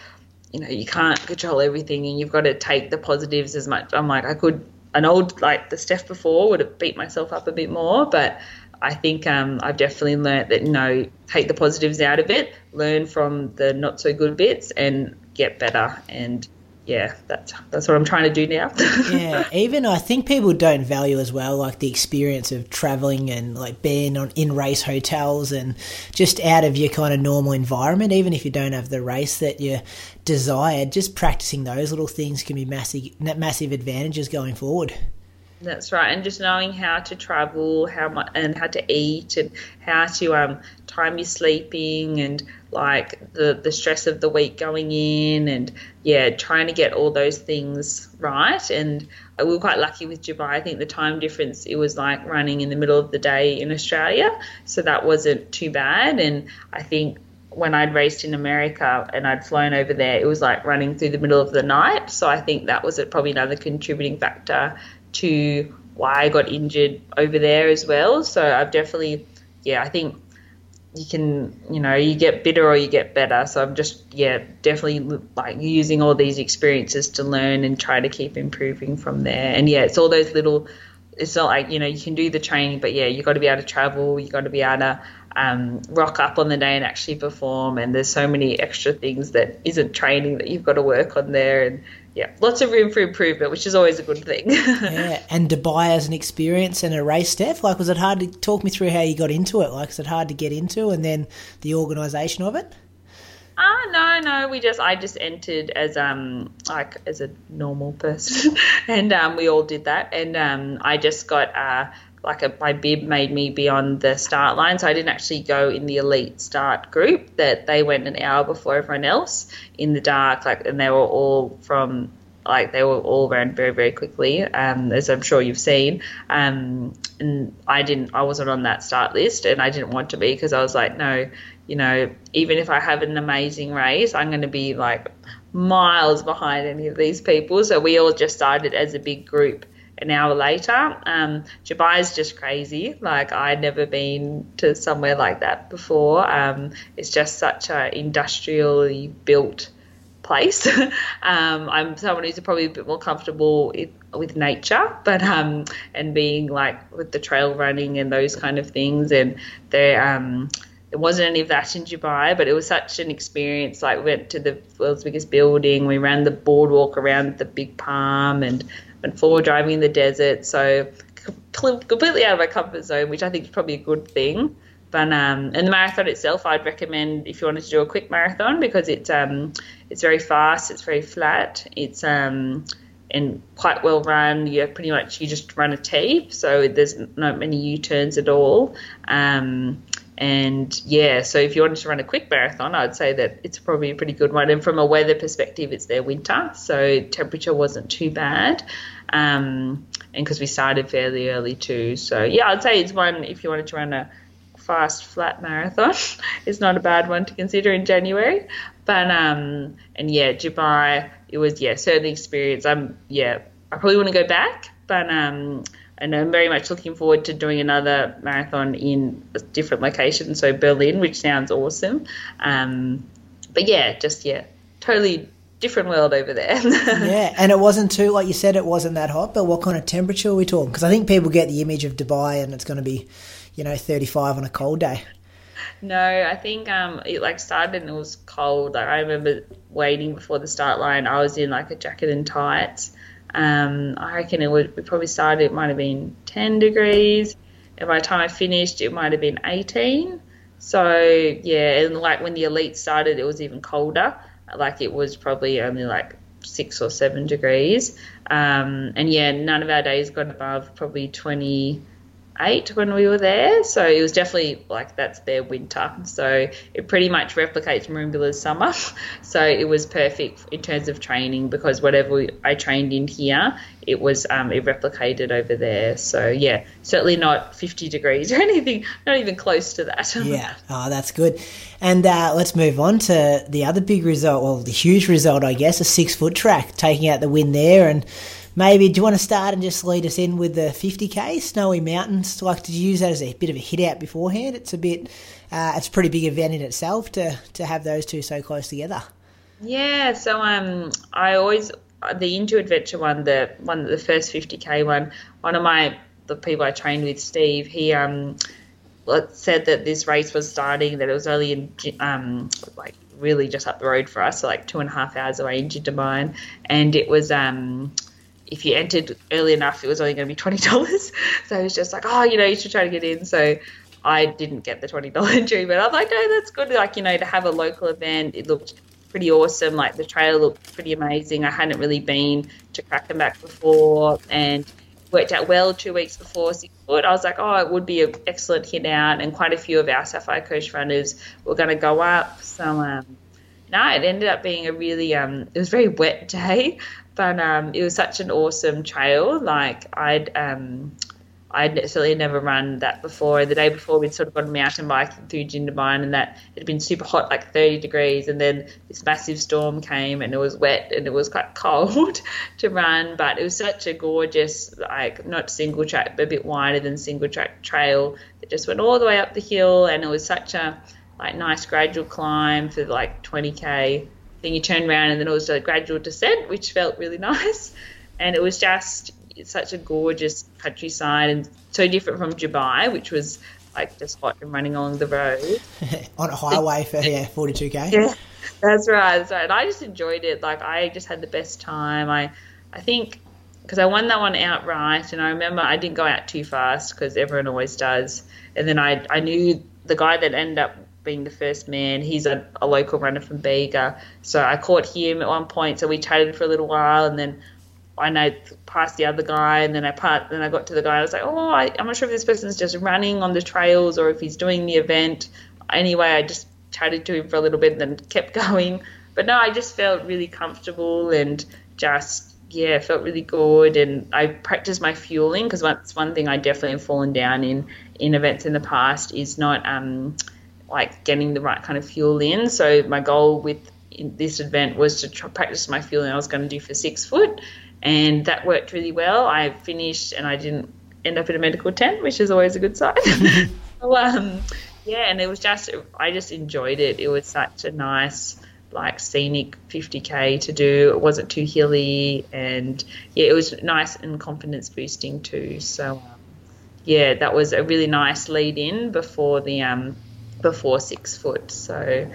you know, you can't control everything, and you've got to take the positives as much. I'm like, I could an old like the Steph before would have beat myself up a bit more, but I think um, I've definitely learnt that, you know, take the positives out of it, learn from the not so good bits, and get better. And yeah, that's that's what I'm trying to do now. yeah, even I think people don't value as well like the experience of traveling and like being on in race hotels and just out of your kind of normal environment. Even if you don't have the race that you desired, just practicing those little things can be massive massive advantages going forward. That's right, and just knowing how to travel, how much, and how to eat, and how to um, time your sleeping, and like the the stress of the week going in, and yeah, trying to get all those things right. And we were quite lucky with Dubai. I think the time difference it was like running in the middle of the day in Australia, so that wasn't too bad. And I think when I'd raced in America and I'd flown over there, it was like running through the middle of the night. So I think that was probably another contributing factor to why I got injured over there as well. So I've definitely, yeah, I think you can, you know, you get bitter or you get better. So I'm just, yeah, definitely like using all these experiences to learn and try to keep improving from there. And yeah, it's all those little, it's not like, you know, you can do the training, but yeah, you've got to be able to travel, you've got to be able to um, rock up on the day and actually perform. And there's so many extra things that isn't training that you've got to work on there. And yeah, lots of room for improvement, which is always a good thing. yeah, and Dubai as an experience and a race, Steph. Like, was it hard to talk me through how you got into it? Like, is it hard to get into, and then the organisation of it? Ah, uh, no, no. We just, I just entered as um like as a normal person, and um we all did that, and um I just got uh like a, my bib made me be on the start line, so I didn't actually go in the elite start group. That they went an hour before everyone else in the dark, like, and they were all from like they were all ran very very quickly, um, as I'm sure you've seen. Um, and I didn't, I wasn't on that start list, and I didn't want to be because I was like, no, you know, even if I have an amazing race, I'm going to be like miles behind any of these people. So we all just started as a big group an hour later. Um, Dubai is just crazy. Like I'd never been to somewhere like that before. Um, it's just such a industrially built place. um, I'm someone who's probably a bit more comfortable with, nature, but um, and being like with the trail running and those kind of things. And there, um, wasn't any of that in Dubai, but it was such an experience. Like we went to the world's biggest building, we ran the boardwalk around the big palm, and and forward driving in the desert. So completely out of my comfort zone, which I think is probably a good thing. But um, and the marathon itself, I'd recommend if you wanted to do a quick marathon because it's um, it's very fast, it's very flat, it's um, and quite well run. You pretty much you just run a T, so there's not many U turns at all. Um, and yeah, so if you wanted to run a quick marathon, I'd say that it's probably a pretty good one. And from a weather perspective, it's their winter, so temperature wasn't too bad. Um, and because we started fairly early too. So yeah, I'd say it's one if you wanted to run a fast flat marathon. it's not a bad one to consider in January. But um, and yeah, Dubai, it was yeah certainly experience. I'm yeah, I probably want to go back, but um, and I'm very much looking forward to doing another marathon in a different location, so Berlin, which sounds awesome. Um, but yeah, just yeah, totally different world over there. yeah, and it wasn't too like you said, it wasn't that hot. But what kind of temperature are we talking? Because I think people get the image of Dubai, and it's going to be, you know, 35 on a cold day. No, I think um, it like started and it was cold. Like I remember waiting before the start line. I was in like a jacket and tights. Um, I reckon it would. We probably started. It might have been 10 degrees, and by the time I finished, it might have been 18. So yeah, and like when the elite started, it was even colder like it was probably only like six or seven degrees. Um, and yeah, none of our days got above probably 20 eight when we were there. So it was definitely like that's their winter. So it pretty much replicates Merimbula's summer. So it was perfect in terms of training because whatever I trained in here, it was um, it replicated over there. So yeah, certainly not 50 degrees or anything, not even close to that. yeah, oh, that's good. And uh, let's move on to the other big result, well, the huge result, I guess, a six foot track, taking out the win there and maybe do you want to start and just lead us in with the 50k Snowy Mountains? Like, did you use that as a bit of a hit out beforehand? It's a bit, uh, it's a pretty big event in itself to to have those two so close together. Yeah, so um, I always the Into Adventure one, the one the first 50k one. One of my the people I trained with, Steve, he um said that this race was starting, that it was only in um like really just up the road for us, so like two and a half hours away in Jindabyne, and it was um if you entered early enough, it was only going to be twenty dollars. So it was just like, oh, you know, you should try to get in. So I didn't get the twenty dollar entry, but I'm like, no, that's good. Like you know, to have a local event, it looked pretty awesome. Like the trail looked pretty amazing. I hadn't really been to Crackenback before, and worked out well two weeks before six foot. I was like, oh, it would be an excellent hit out, and quite a few of our Sapphire Coast runners were going to go up. So um, no, it ended up being a really um, it was a very wet day, but um, it was such an awesome trail. Like I'd um, I'd certainly never run that before. The day before, we'd sort of gone mountain biking through Jindabyne, and that it had been super hot, like 30 degrees, and then this massive storm came, and it was wet, and it was quite cold to run. But it was such a gorgeous, like not single track, but a bit wider than single track trail that just went all the way up the hill, and it was such a like nice gradual climb for like 20k then you turned around and then it was a gradual descent, which felt really nice. And it was just such a gorgeous countryside and so different from Dubai, which was like just hot and running along the road on a highway for yeah 42k. Yeah, that's right. That's right. And I just enjoyed it. Like I just had the best time. I I think because I won that one outright, and I remember I didn't go out too fast because everyone always does. And then I I knew the guy that ended up being the first man. He's a, a local runner from Bega. So I caught him at one point. So we chatted for a little while and then I know past the other guy and then I part then I got to the guy I was like, Oh, I, I'm not sure if this person's just running on the trails or if he's doing the event. Anyway, I just chatted to him for a little bit and then kept going. But no, I just felt really comfortable and just yeah, felt really good. And I practiced my fueling because that's one thing I definitely have fallen down in in events in the past is not um, like getting the right kind of fuel in. So my goal with this event was to try, practice my fueling I was going to do for six foot, and that worked really well. I finished and I didn't end up in a medical tent, which is always a good sign. so, um, yeah, and it was just I just enjoyed it. It was such a nice like scenic 50k to do. It wasn't too hilly, and yeah, it was nice and confidence boosting too. So um, yeah, that was a really nice lead in before the um, before six foot. So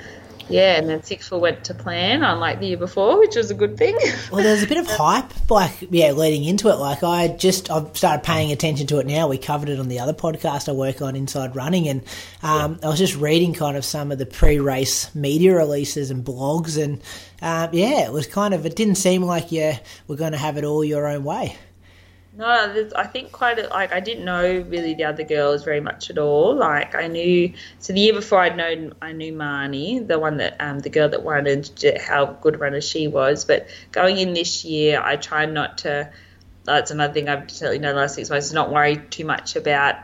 yeah, and then six foot went to plan, unlike the year before, which was a good thing. well, there's a bit of hype, like yeah, leading into it. Like I just I've started paying attention to it now. We covered it on the other podcast I work on, Inside Running, and um, yeah. I was just reading kind of some of the pre-race media releases and blogs, and uh, yeah, it was kind of it didn't seem like you were going to have it all your own way. No, I think quite a, like I didn't know really the other girls very much at all. Like I knew so the year before I'd known I knew Marnie, the one that um the girl that won and how good a runner she was. But going in this year, I tried not to. That's another thing I've certainly known the last six months. Not worry too much about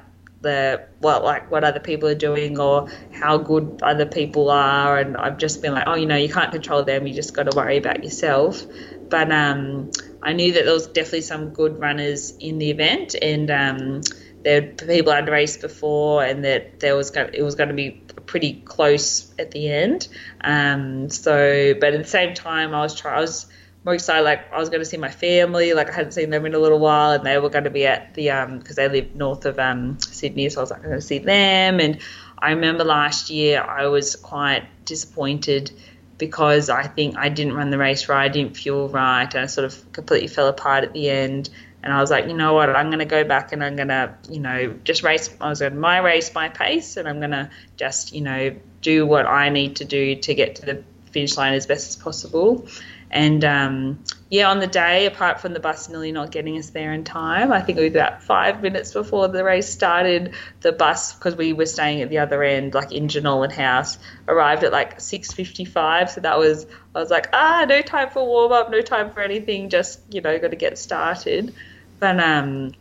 the what like what other people are doing or how good other people are and I've just been like oh you know you can't control them you just got to worry about yourself but um, I knew that there was definitely some good runners in the event and um, there were people I'd raced before and that there was going, it was going to be pretty close at the end um, so but at the same time I was I was more excited. Like I was going to see my family. Like I hadn't seen them in a little while, and they were going to be at the um because they live north of um Sydney, so I was like going to see them. And I remember last year I was quite disappointed because I think I didn't run the race right, I didn't fuel right, and I sort of completely fell apart at the end. And I was like, you know what, I'm going to go back and I'm going to, you know, just race. I was going my race, my pace, and I'm going to just, you know, do what I need to do to get to the finish line as best as possible. And um, yeah, on the day, apart from the bus nearly not getting us there in time, I think it was about five minutes before the race started. The bus, because we were staying at the other end, like in Jenolan House, arrived at like 6:55. So that was, I was like, ah, no time for warm up, no time for anything, just you know, got to get started. But um,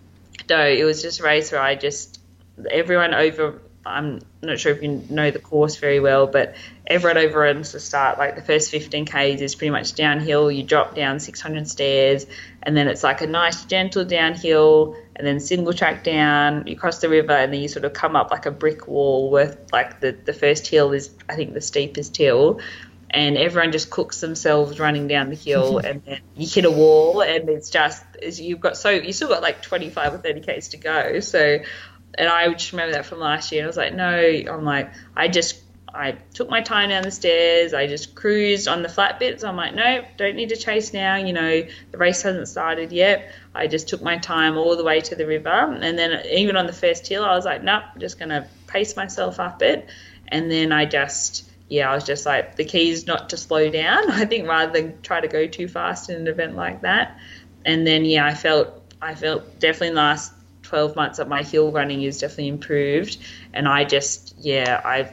no, it was just a race where I just everyone over I'm not sure if you know the course very well, but everyone overruns the start. Like the first 15 k's is pretty much downhill. You drop down 600 stairs, and then it's like a nice gentle downhill, and then single track down. You cross the river, and then you sort of come up like a brick wall. With like the the first hill is I think the steepest hill, and everyone just cooks themselves running down the hill, and then you hit a wall, and it's just you've got so you still got like 25 or 30 k's to go. So and I just remember that from last year. And I was like, no, I'm like, I just, I took my time down the stairs. I just cruised on the flat bits. I'm like, no, don't need to chase now. You know, the race hasn't started yet. I just took my time all the way to the river. And then even on the first hill, I was like, nope, I'm just going to pace myself up it. And then I just, yeah, I was just like, the key is not to slow down. I think rather than try to go too fast in an event like that. And then, yeah, I felt, I felt definitely last 12 months that my hill running is definitely improved. And I just, yeah, I,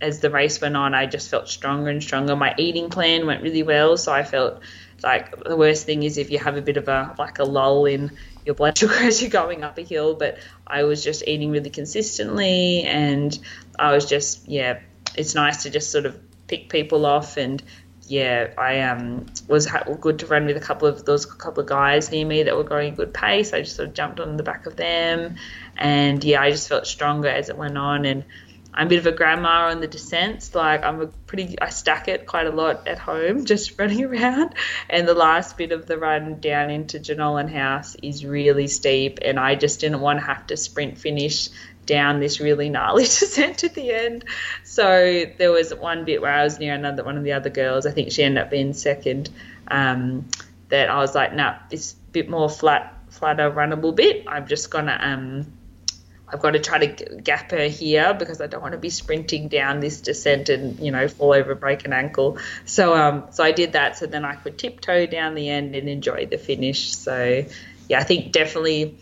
as the race went on, I just felt stronger and stronger. My eating plan went really well. So I felt like the worst thing is if you have a bit of a, like a lull in your blood sugar as you're going up a hill. But I was just eating really consistently. And I was just, yeah, it's nice to just sort of pick people off and yeah, I um, was good to run with a couple of those couple of guys near me that were going a good pace. I just sort of jumped on the back of them, and yeah, I just felt stronger as it went on. And I'm a bit of a grandma on the descents. Like I'm a pretty, I stack it quite a lot at home, just running around. And the last bit of the run down into Jenolan House is really steep, and I just didn't want to have to sprint finish down this really gnarly descent at the end. So there was one bit where I was near another one of the other girls. I think she ended up being second. Um, that I was like, nah, this bit more flat, flatter, runnable bit. I'm just gonna um, I've got to try to gap her here because I don't want to be sprinting down this descent and you know fall over, break an ankle. So um, so I did that so then I could tiptoe down the end and enjoy the finish. So yeah, I think definitely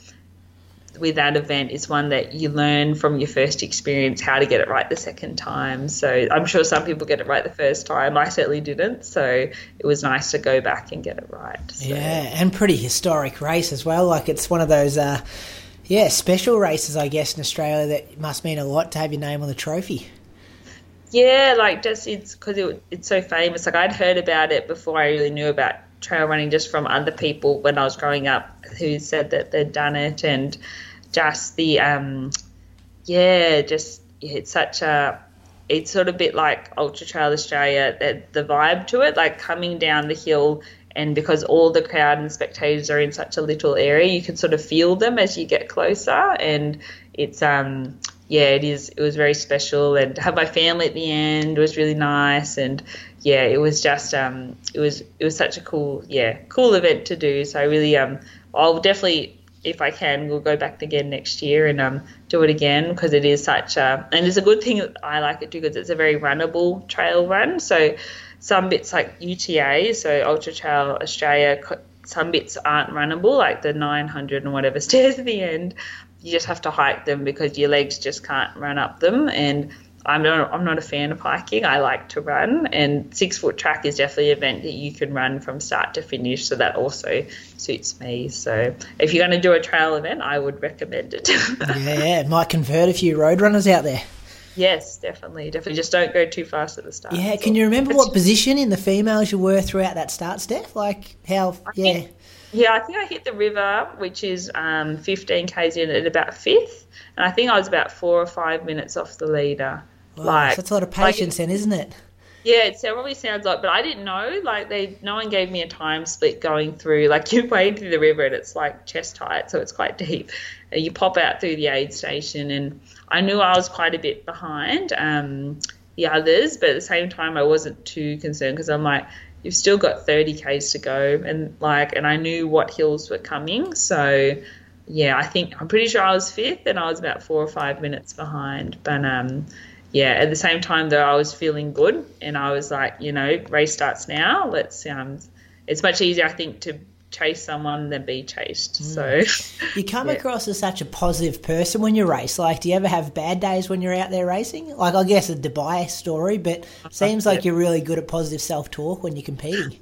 with that event is one that you learn from your first experience how to get it right the second time. So I'm sure some people get it right the first time. I certainly didn't. So it was nice to go back and get it right. So. Yeah, and pretty historic race as well. Like it's one of those, uh, yeah, special races, I guess, in Australia that must mean a lot to have your name on the trophy. Yeah, like just it's because it, it's so famous. Like I'd heard about it before I really knew about trail running just from other people when I was growing up who said that they'd done it and just the um, yeah, just it's such a it's sort of a bit like Ultra Trail Australia, the, the vibe to it, like coming down the hill and because all the crowd and spectators are in such a little area, you can sort of feel them as you get closer, and it's um yeah, it is. It was very special, and to have my family at the end was really nice, and yeah, it was just um it was it was such a cool yeah cool event to do. So I really um I'll definitely if I can, we'll go back again next year and um, do it again because it is such a and it's a good thing I like it too because it's a very runnable trail run. So some bits like UTA, so Ultra Trail Australia, some bits aren't runnable, like the 900 and whatever stairs at the end. You just have to hike them because your legs just can't run up them. And I'm not, I'm not a fan of hiking. I like to run, and six foot track is definitely an event that you can run from start to finish. So that also suits me. So if you're going to do a trail event, I would recommend it. yeah, it might convert a few road runners out there. Yes, definitely, definitely. Just don't go too fast at the start. Yeah, can you remember what position in the females you were throughout that start, Steph? Like how? I yeah. Think, yeah, I think I hit the river, which is um, 15 k's in at about fifth, and I think I was about four or five minutes off the leader. Wow, like that's a lot of patience, like, then, isn't it? Yeah, it probably sounds like, but I didn't know. Like they, no one gave me a time split going through. Like you wade through the river and it's like chest height, so it's quite deep. And you pop out through the aid station, and I knew I was quite a bit behind um, the others, but at the same time, I wasn't too concerned because I'm like, you've still got 30 k's to go, and like, and I knew what hills were coming, so yeah, I think I'm pretty sure I was fifth, and I was about four or five minutes behind, but um yeah, at the same time though, I was feeling good, and I was like, you know, race starts now. Let's um, it's much easier, I think, to chase someone than be chased. Mm. So you come yeah. across as such a positive person when you race. Like, do you ever have bad days when you're out there racing? Like, I guess a Dubai story, but seems like you're really good at positive self talk when you're competing.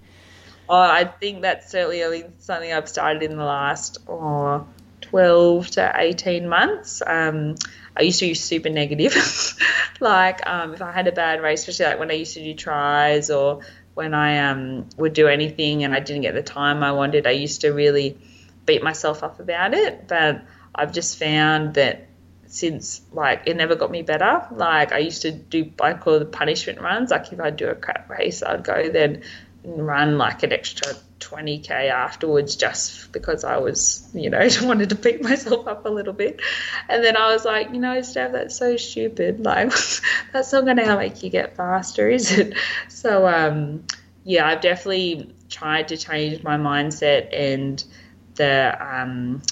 Oh, I think that's certainly something I've started in the last oh, 12 to 18 months. Um, I used to be super negative. like um, if I had a bad race, especially like when I used to do tries or when I um, would do anything and I didn't get the time I wanted, I used to really beat myself up about it. But I've just found that since like it never got me better. Like I used to do I call the punishment runs. Like if I'd do a crap race, I'd go then run like an extra 20k afterwards just because I was, you know, wanted to beat myself up a little bit. And then I was like, you know, Steph, that's so stupid. Like, that's not going to make you get faster, is it? So, um, yeah, I've definitely tried to change my mindset and the, um,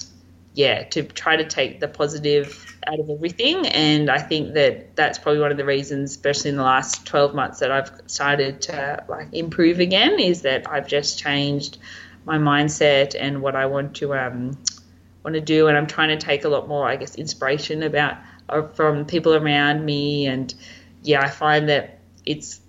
yeah, to try to take the positive out of everything. And I think that that's probably one of the reasons, especially in the last 12 months, that I've started to like improve again is that I've just changed my mindset and what I want to um, want to do. And I'm trying to take a lot more, I guess, inspiration about uh, from people around me. And yeah, I find that it's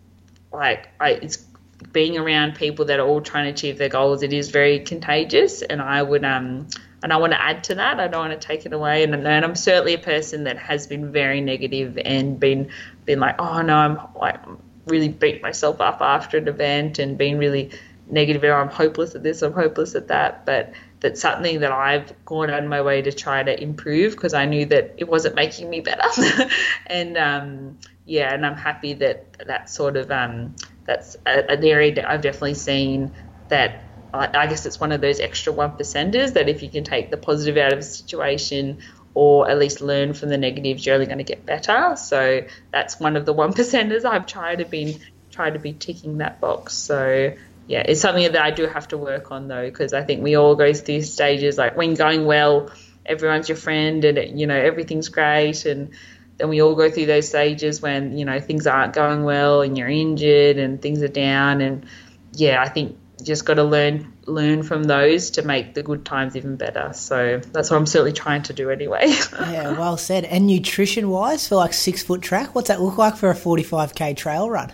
like I, it's being around people that are all trying to achieve their goals. It is very contagious, and I would um and I want to add to that. I don't want to take it away. And, and I'm certainly a person that has been very negative and been been like, oh no, I'm like really beat myself up after an event and been really negative. I'm hopeless at this. I'm hopeless at that. But that's something that I've gone on my way to try to improve because I knew that it wasn't making me better. and um, yeah, and I'm happy that that sort of um, that's an area that I've definitely seen that I guess it's one of those extra one percenters that if you can take the positive out of a situation or at least learn from the negatives, you're only going to get better. So that's one of the one percenters I've tried to be try to be ticking that box. So yeah, it's something that I do have to work on though, because I think we all go through stages like when going well, everyone's your friend and you know everything's great, and then we all go through those stages when you know things aren't going well and you're injured and things are down, and yeah, I think just got to learn learn from those to make the good times even better. So that's what I'm certainly trying to do anyway. yeah, well said. And nutrition wise, for like six foot track, what's that look like for a 45k trail run?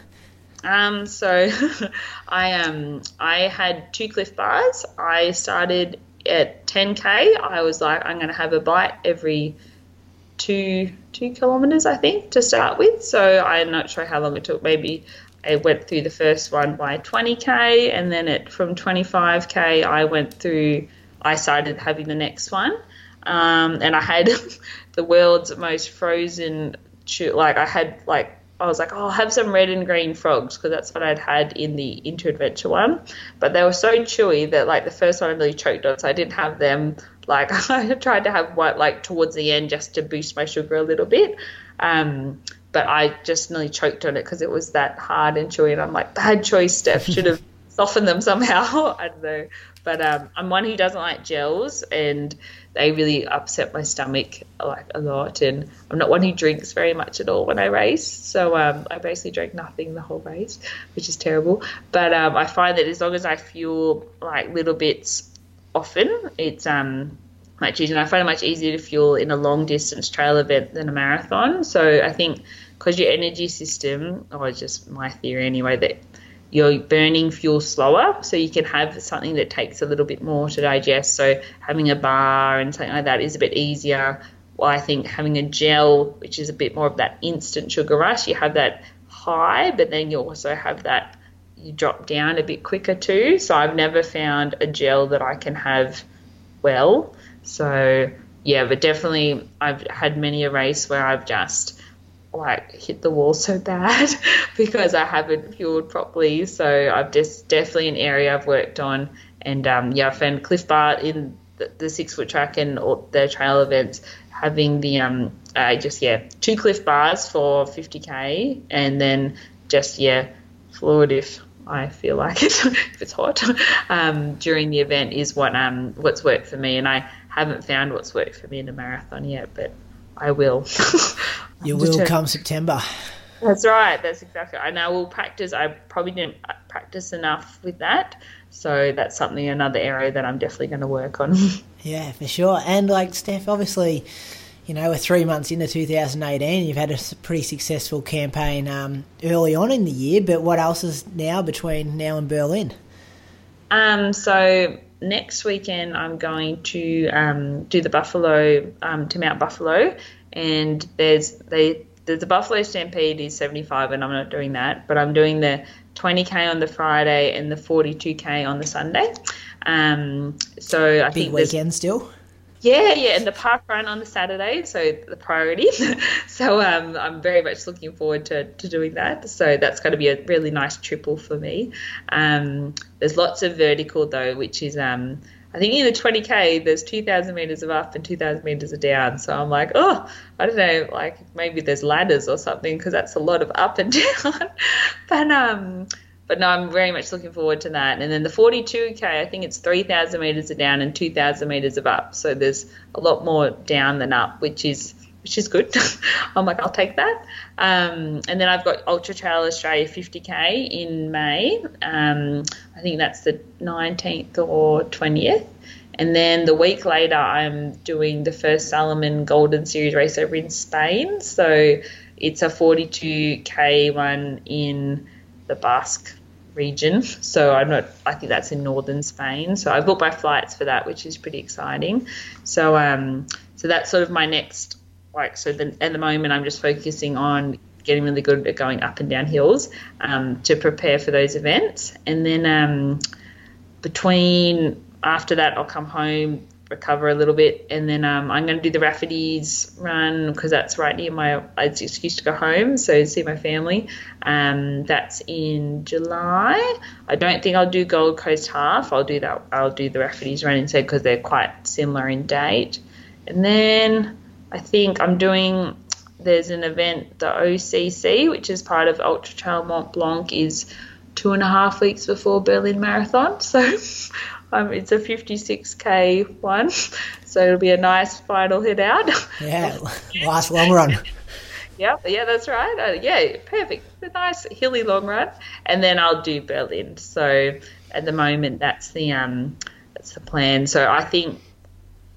Um, so I um I had two Clif Bars. I started at 10k. I was like, I'm going to have a bite every two two kilometers, I think, to start with. So I'm not sure how long it took. Maybe I went through the first one by 20k, and then it from 25k I went through. I started having the next one, um, and I had the world's most frozen. Like I had like I was like, oh, I'll have some red and green frogs because that's what I'd had in the Into Adventure one. But they were so chewy that like the first one I really choked on, so I didn't have them. Like I tried to have what like towards the end just to boost my sugar a little bit. Um, but I just nearly choked on it because it was that hard and chewy. And I'm like, bad choice, Steph. Should have softened them somehow. I don't know. but um, I'm one who doesn't like gels, and they really upset my stomach like a lot. And I'm not one who drinks very much at all when I race, so um, I basically drank nothing the whole race, which is terrible. But um, I find that as long as I fuel like little bits often, it's um much easier. And I find it much easier to fuel in a long distance trail event than a marathon. So I think because your energy system, oh, or just my theory anyway, that you're burning fuel slower, so you can have something that takes a little bit more to digest. So having a bar and something like that is a bit easier. Well, I think having a gel, which is a bit more of that instant sugar rush, you have that high, but then you also have that you drop down a bit quicker too. So I've never found a gel that I can have well. So yeah, but definitely I've had many a race where I've just like hit the wall so bad because I haven't fueled properly. So I've just definitely an area I've worked on. And um, yeah, I found Clif Bar in the, the, six foot track and all the trail events having the um uh, just yeah two Clif Bars for 50k and then just yeah fluid if I feel like it if it's hot um, during the event is what um what's worked for me and I haven't found what's worked for me in a marathon yet but I will. you will come September. That's right. That's exactly. Right. And I will practice. I probably didn't practice enough with that, so that's something another area that I'm definitely going to work on. Yeah, for sure. And like Steph, obviously, you know, we're three months into 2018. You've had a pretty successful campaign um, early on in the year. But what else is now between now and Berlin? Um. So next weekend I'm going to um, do the Buffalo um, to Mount Buffalo, and there's they the, the Buffalo Stampede is 75, and I'm not doing that, but I'm doing the 20k on the Friday and the 42k on the Sunday. Um, so I Big think weekend still. Yeah, yeah, and the park run on the Saturday, so the priority. so um, I'm very much looking forward to, to doing that. So that's going to be a really nice triple for me. Um, there's lots of vertical though, which is um, I think in the 20k there's 2,000 meters of up and 2,000 meters of down. So I'm like, oh, I don't know, like maybe there's ladders or something because that's a lot of up and down. but um, but no, I'm very much looking forward to that. And then the 42k, I think it's 3,000 meters of down and 2,000 meters of up. So there's a lot more down than up, which is which is good. I'm like, I'll take that. Um, and then I've got Ultra Trail Australia 50k in May. Um, I think that's the 19th or 20th. And then the week later, I'm doing the first Salomon Golden Series race over in Spain. So it's a 42k one in the Basque region. So I'm not. I think that's in northern Spain. So I've booked my flights for that, which is pretty exciting. So um, so that's sort of my next like. So then at the moment, I'm just focusing on getting really good at going up and down hills um, to prepare for those events, and then um, between after that, I'll come home recover a little bit, and then um, I'm going to do the Rafferty's run because that's right near my. It's excuse to go home, so see my family. Um, that's in July. I don't think I'll do Gold Coast half. I'll do that. I'll do the Rafferty's run instead because they're quite similar in date. And then I think I'm doing. There's an event, the OCC, which is part of Ultra Trail Mont Blanc, is two and a half weeks before Berlin Marathon. So um, it's a 56k one, so it'll be a nice final hit out. Yeah, last long run. yeah, yeah, that's right. Uh, yeah, perfect. A nice hilly long run, and then I'll do Berlin. So at the moment, that's the um, that's the plan. So I think,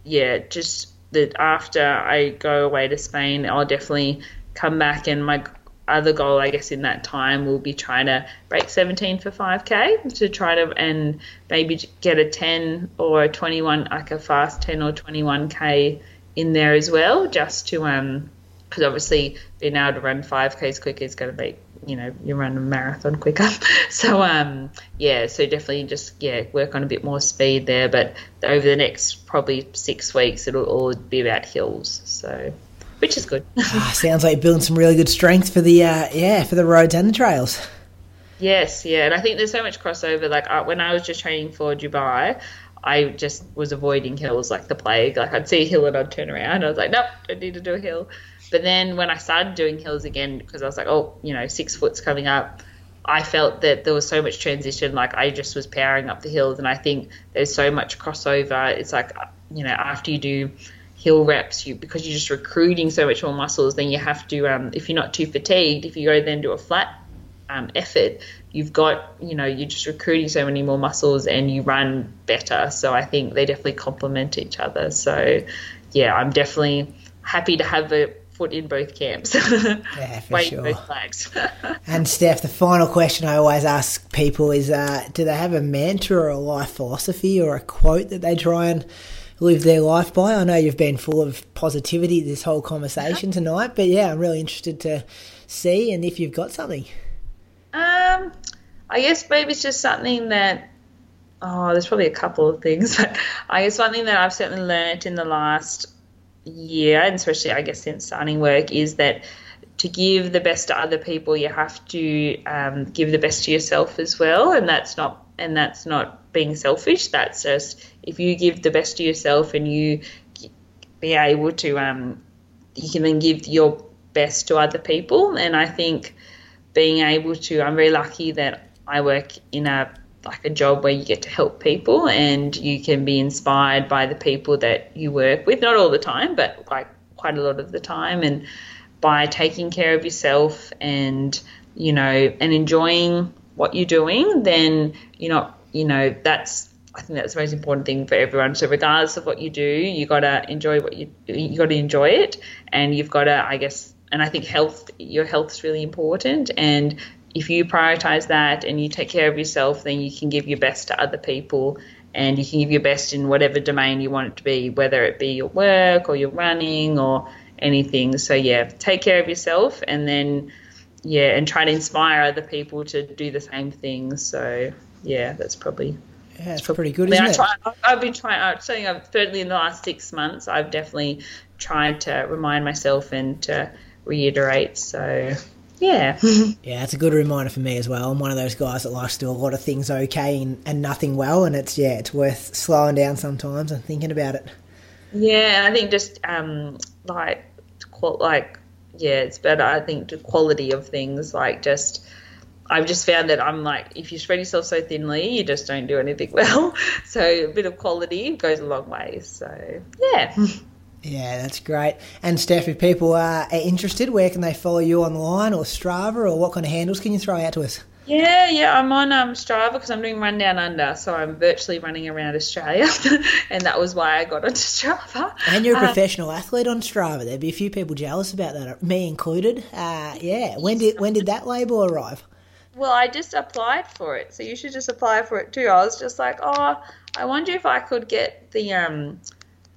yeah, just that after I go away to Spain, I'll definitely come back and my other goal, I guess, in that time will be trying to break 17 for 5k to try to and maybe get a 10 or a 21, like a fast 10 or 21k in there as well, just to um, because obviously being able to run 5ks quicker is going to make you know you run a marathon quicker. so um, yeah, so definitely just yeah work on a bit more speed there. But over the next probably six weeks, it'll all be about hills. So which is good. ah, sounds like building some really good strength for the uh, yeah for the roads and the trails. Yes, yeah, and I think there's so much crossover. Like uh, when I was just training for Dubai, I just was avoiding hills like the plague. Like I'd see a hill and I'd turn around. I was like, nope, don't need to do a hill. But then when I started doing hills again, because I was like, oh, you know, six foot's coming up, I felt that there was so much transition. Like I just was powering up the hills, and I think there's so much crossover. It's like you know after you do hill reps, you because you're just recruiting so much more muscles, then you have to um, if you're not too fatigued, if you go then do a flat um, effort, you've got you know you're just recruiting so many more muscles and you run better. So I think they definitely complement each other. So yeah, I'm definitely happy to have a foot in both camps. yeah, for sure. Both flags. and Steph, the final question I always ask people is: uh, Do they have a mantra or a life philosophy or a quote that they try and live their life by? I know you've been full of positivity this whole conversation tonight, but yeah, I'm really interested to see and if you've got something. Um, I guess maybe it's just something that oh, there's probably a couple of things, but I guess one thing that I've certainly learned in the last year, and especially I guess since starting work, is that to give the best to other people, you have to um, give the best to yourself as well, and that's not and that's not being selfish. That's just if you give the best to yourself and you be able to, um, you can then give your best to other people. And I think being able to, I'm very lucky that I work in a like a job where you get to help people and you can be inspired by the people that you work with not all the time but like quite a lot of the time and by taking care of yourself and you know and enjoying what you're doing then you're not you know that's I think that's the most important thing for everyone. So regardless of what you do, you gotta enjoy what you you gotta enjoy it, and you've gotta, I guess, and I think health, your health is really important, and if you prioritize that and you take care of yourself, then you can give your best to other people and you can give your best in whatever domain you want it to be, whether it be your work or your running or anything. So, yeah, take care of yourself and then, yeah, and try to inspire other people to do the same thing. So, yeah, that's probably. Yeah, it's pretty good, isn't I it? Try, I've been trying. I'm saying I've certainly in the last six months, I've definitely tried to remind myself and to reiterate. So yeah. yeah, it's a good reminder for me as well. I'm one of those guys that likes to do a lot of things okay and, and nothing well, and it's yeah, it's worth slowing down sometimes and thinking about it. Yeah, I think just um, like like yeah, it's better. I think the quality of things like just. I've just found that I'm like, if you spread yourself so thinly, you just don't do anything well. So a bit of quality goes a long way. So yeah. Yeah, that's great. And Steph, if people are interested, where can they follow you online or Strava or what kind of handles can you throw out to us? Yeah, yeah, I'm on um, Strava because I'm doing Run Down Under, so I'm virtually running around Australia, and that was why I got onto Strava. And you're a uh, professional athlete on Strava. There'd be a few people jealous about that, me included. Uh, yeah, when did when did that label arrive? Well, I just applied for it, so you should just apply for it too. I was just like, oh, I wonder if I could get the um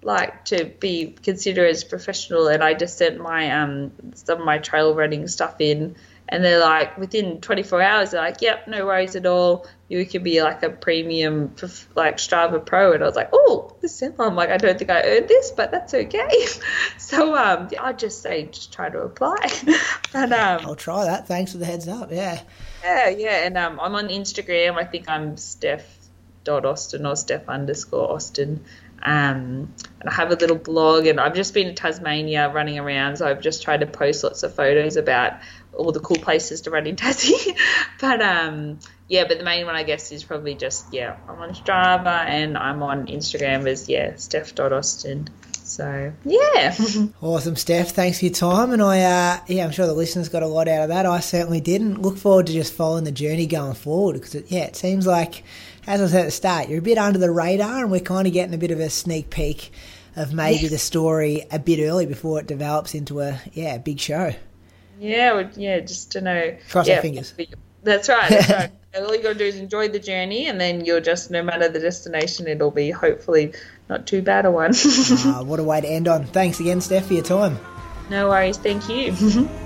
like to be considered as professional and I just sent my um some of my trail running stuff in and they're like within 24 hours they're like yep no worries at all. You can be like a premium like Strava Pro and I was like oh this is I'm like I don't think I earned this but that's okay. So um I'd just say just try to apply. But um I'll try that. Thanks for the heads up. Yeah yeah yeah and um I'm on Instagram I think I'm Steph dot Austin or Steph underscore Austin um, and I have a little blog, and I've just been to Tasmania running around, so I've just tried to post lots of photos about all the cool places to run in Tassie. but um, yeah, but the main one I guess is probably just yeah, I'm on Strava and I'm on Instagram as yeah, Steph.Austin. So yeah, awesome, Steph. Thanks for your time, and I uh, yeah, I'm sure the listeners got a lot out of that. I certainly didn't. Look forward to just following the journey going forward because it, yeah, it seems like as I said at the start, you're a bit under the radar, and we're kind of getting a bit of a sneak peek of maybe yes. the story a bit early before it develops into a yeah big show. Yeah, yeah, just to know. Cross yeah, our fingers. That's right. That's right. All you got to do is enjoy the journey, and then you'll just, no matter the destination, it'll be hopefully not too bad a one. uh, what a way to end on. Thanks again, Steph, for your time. No worries. Thank you.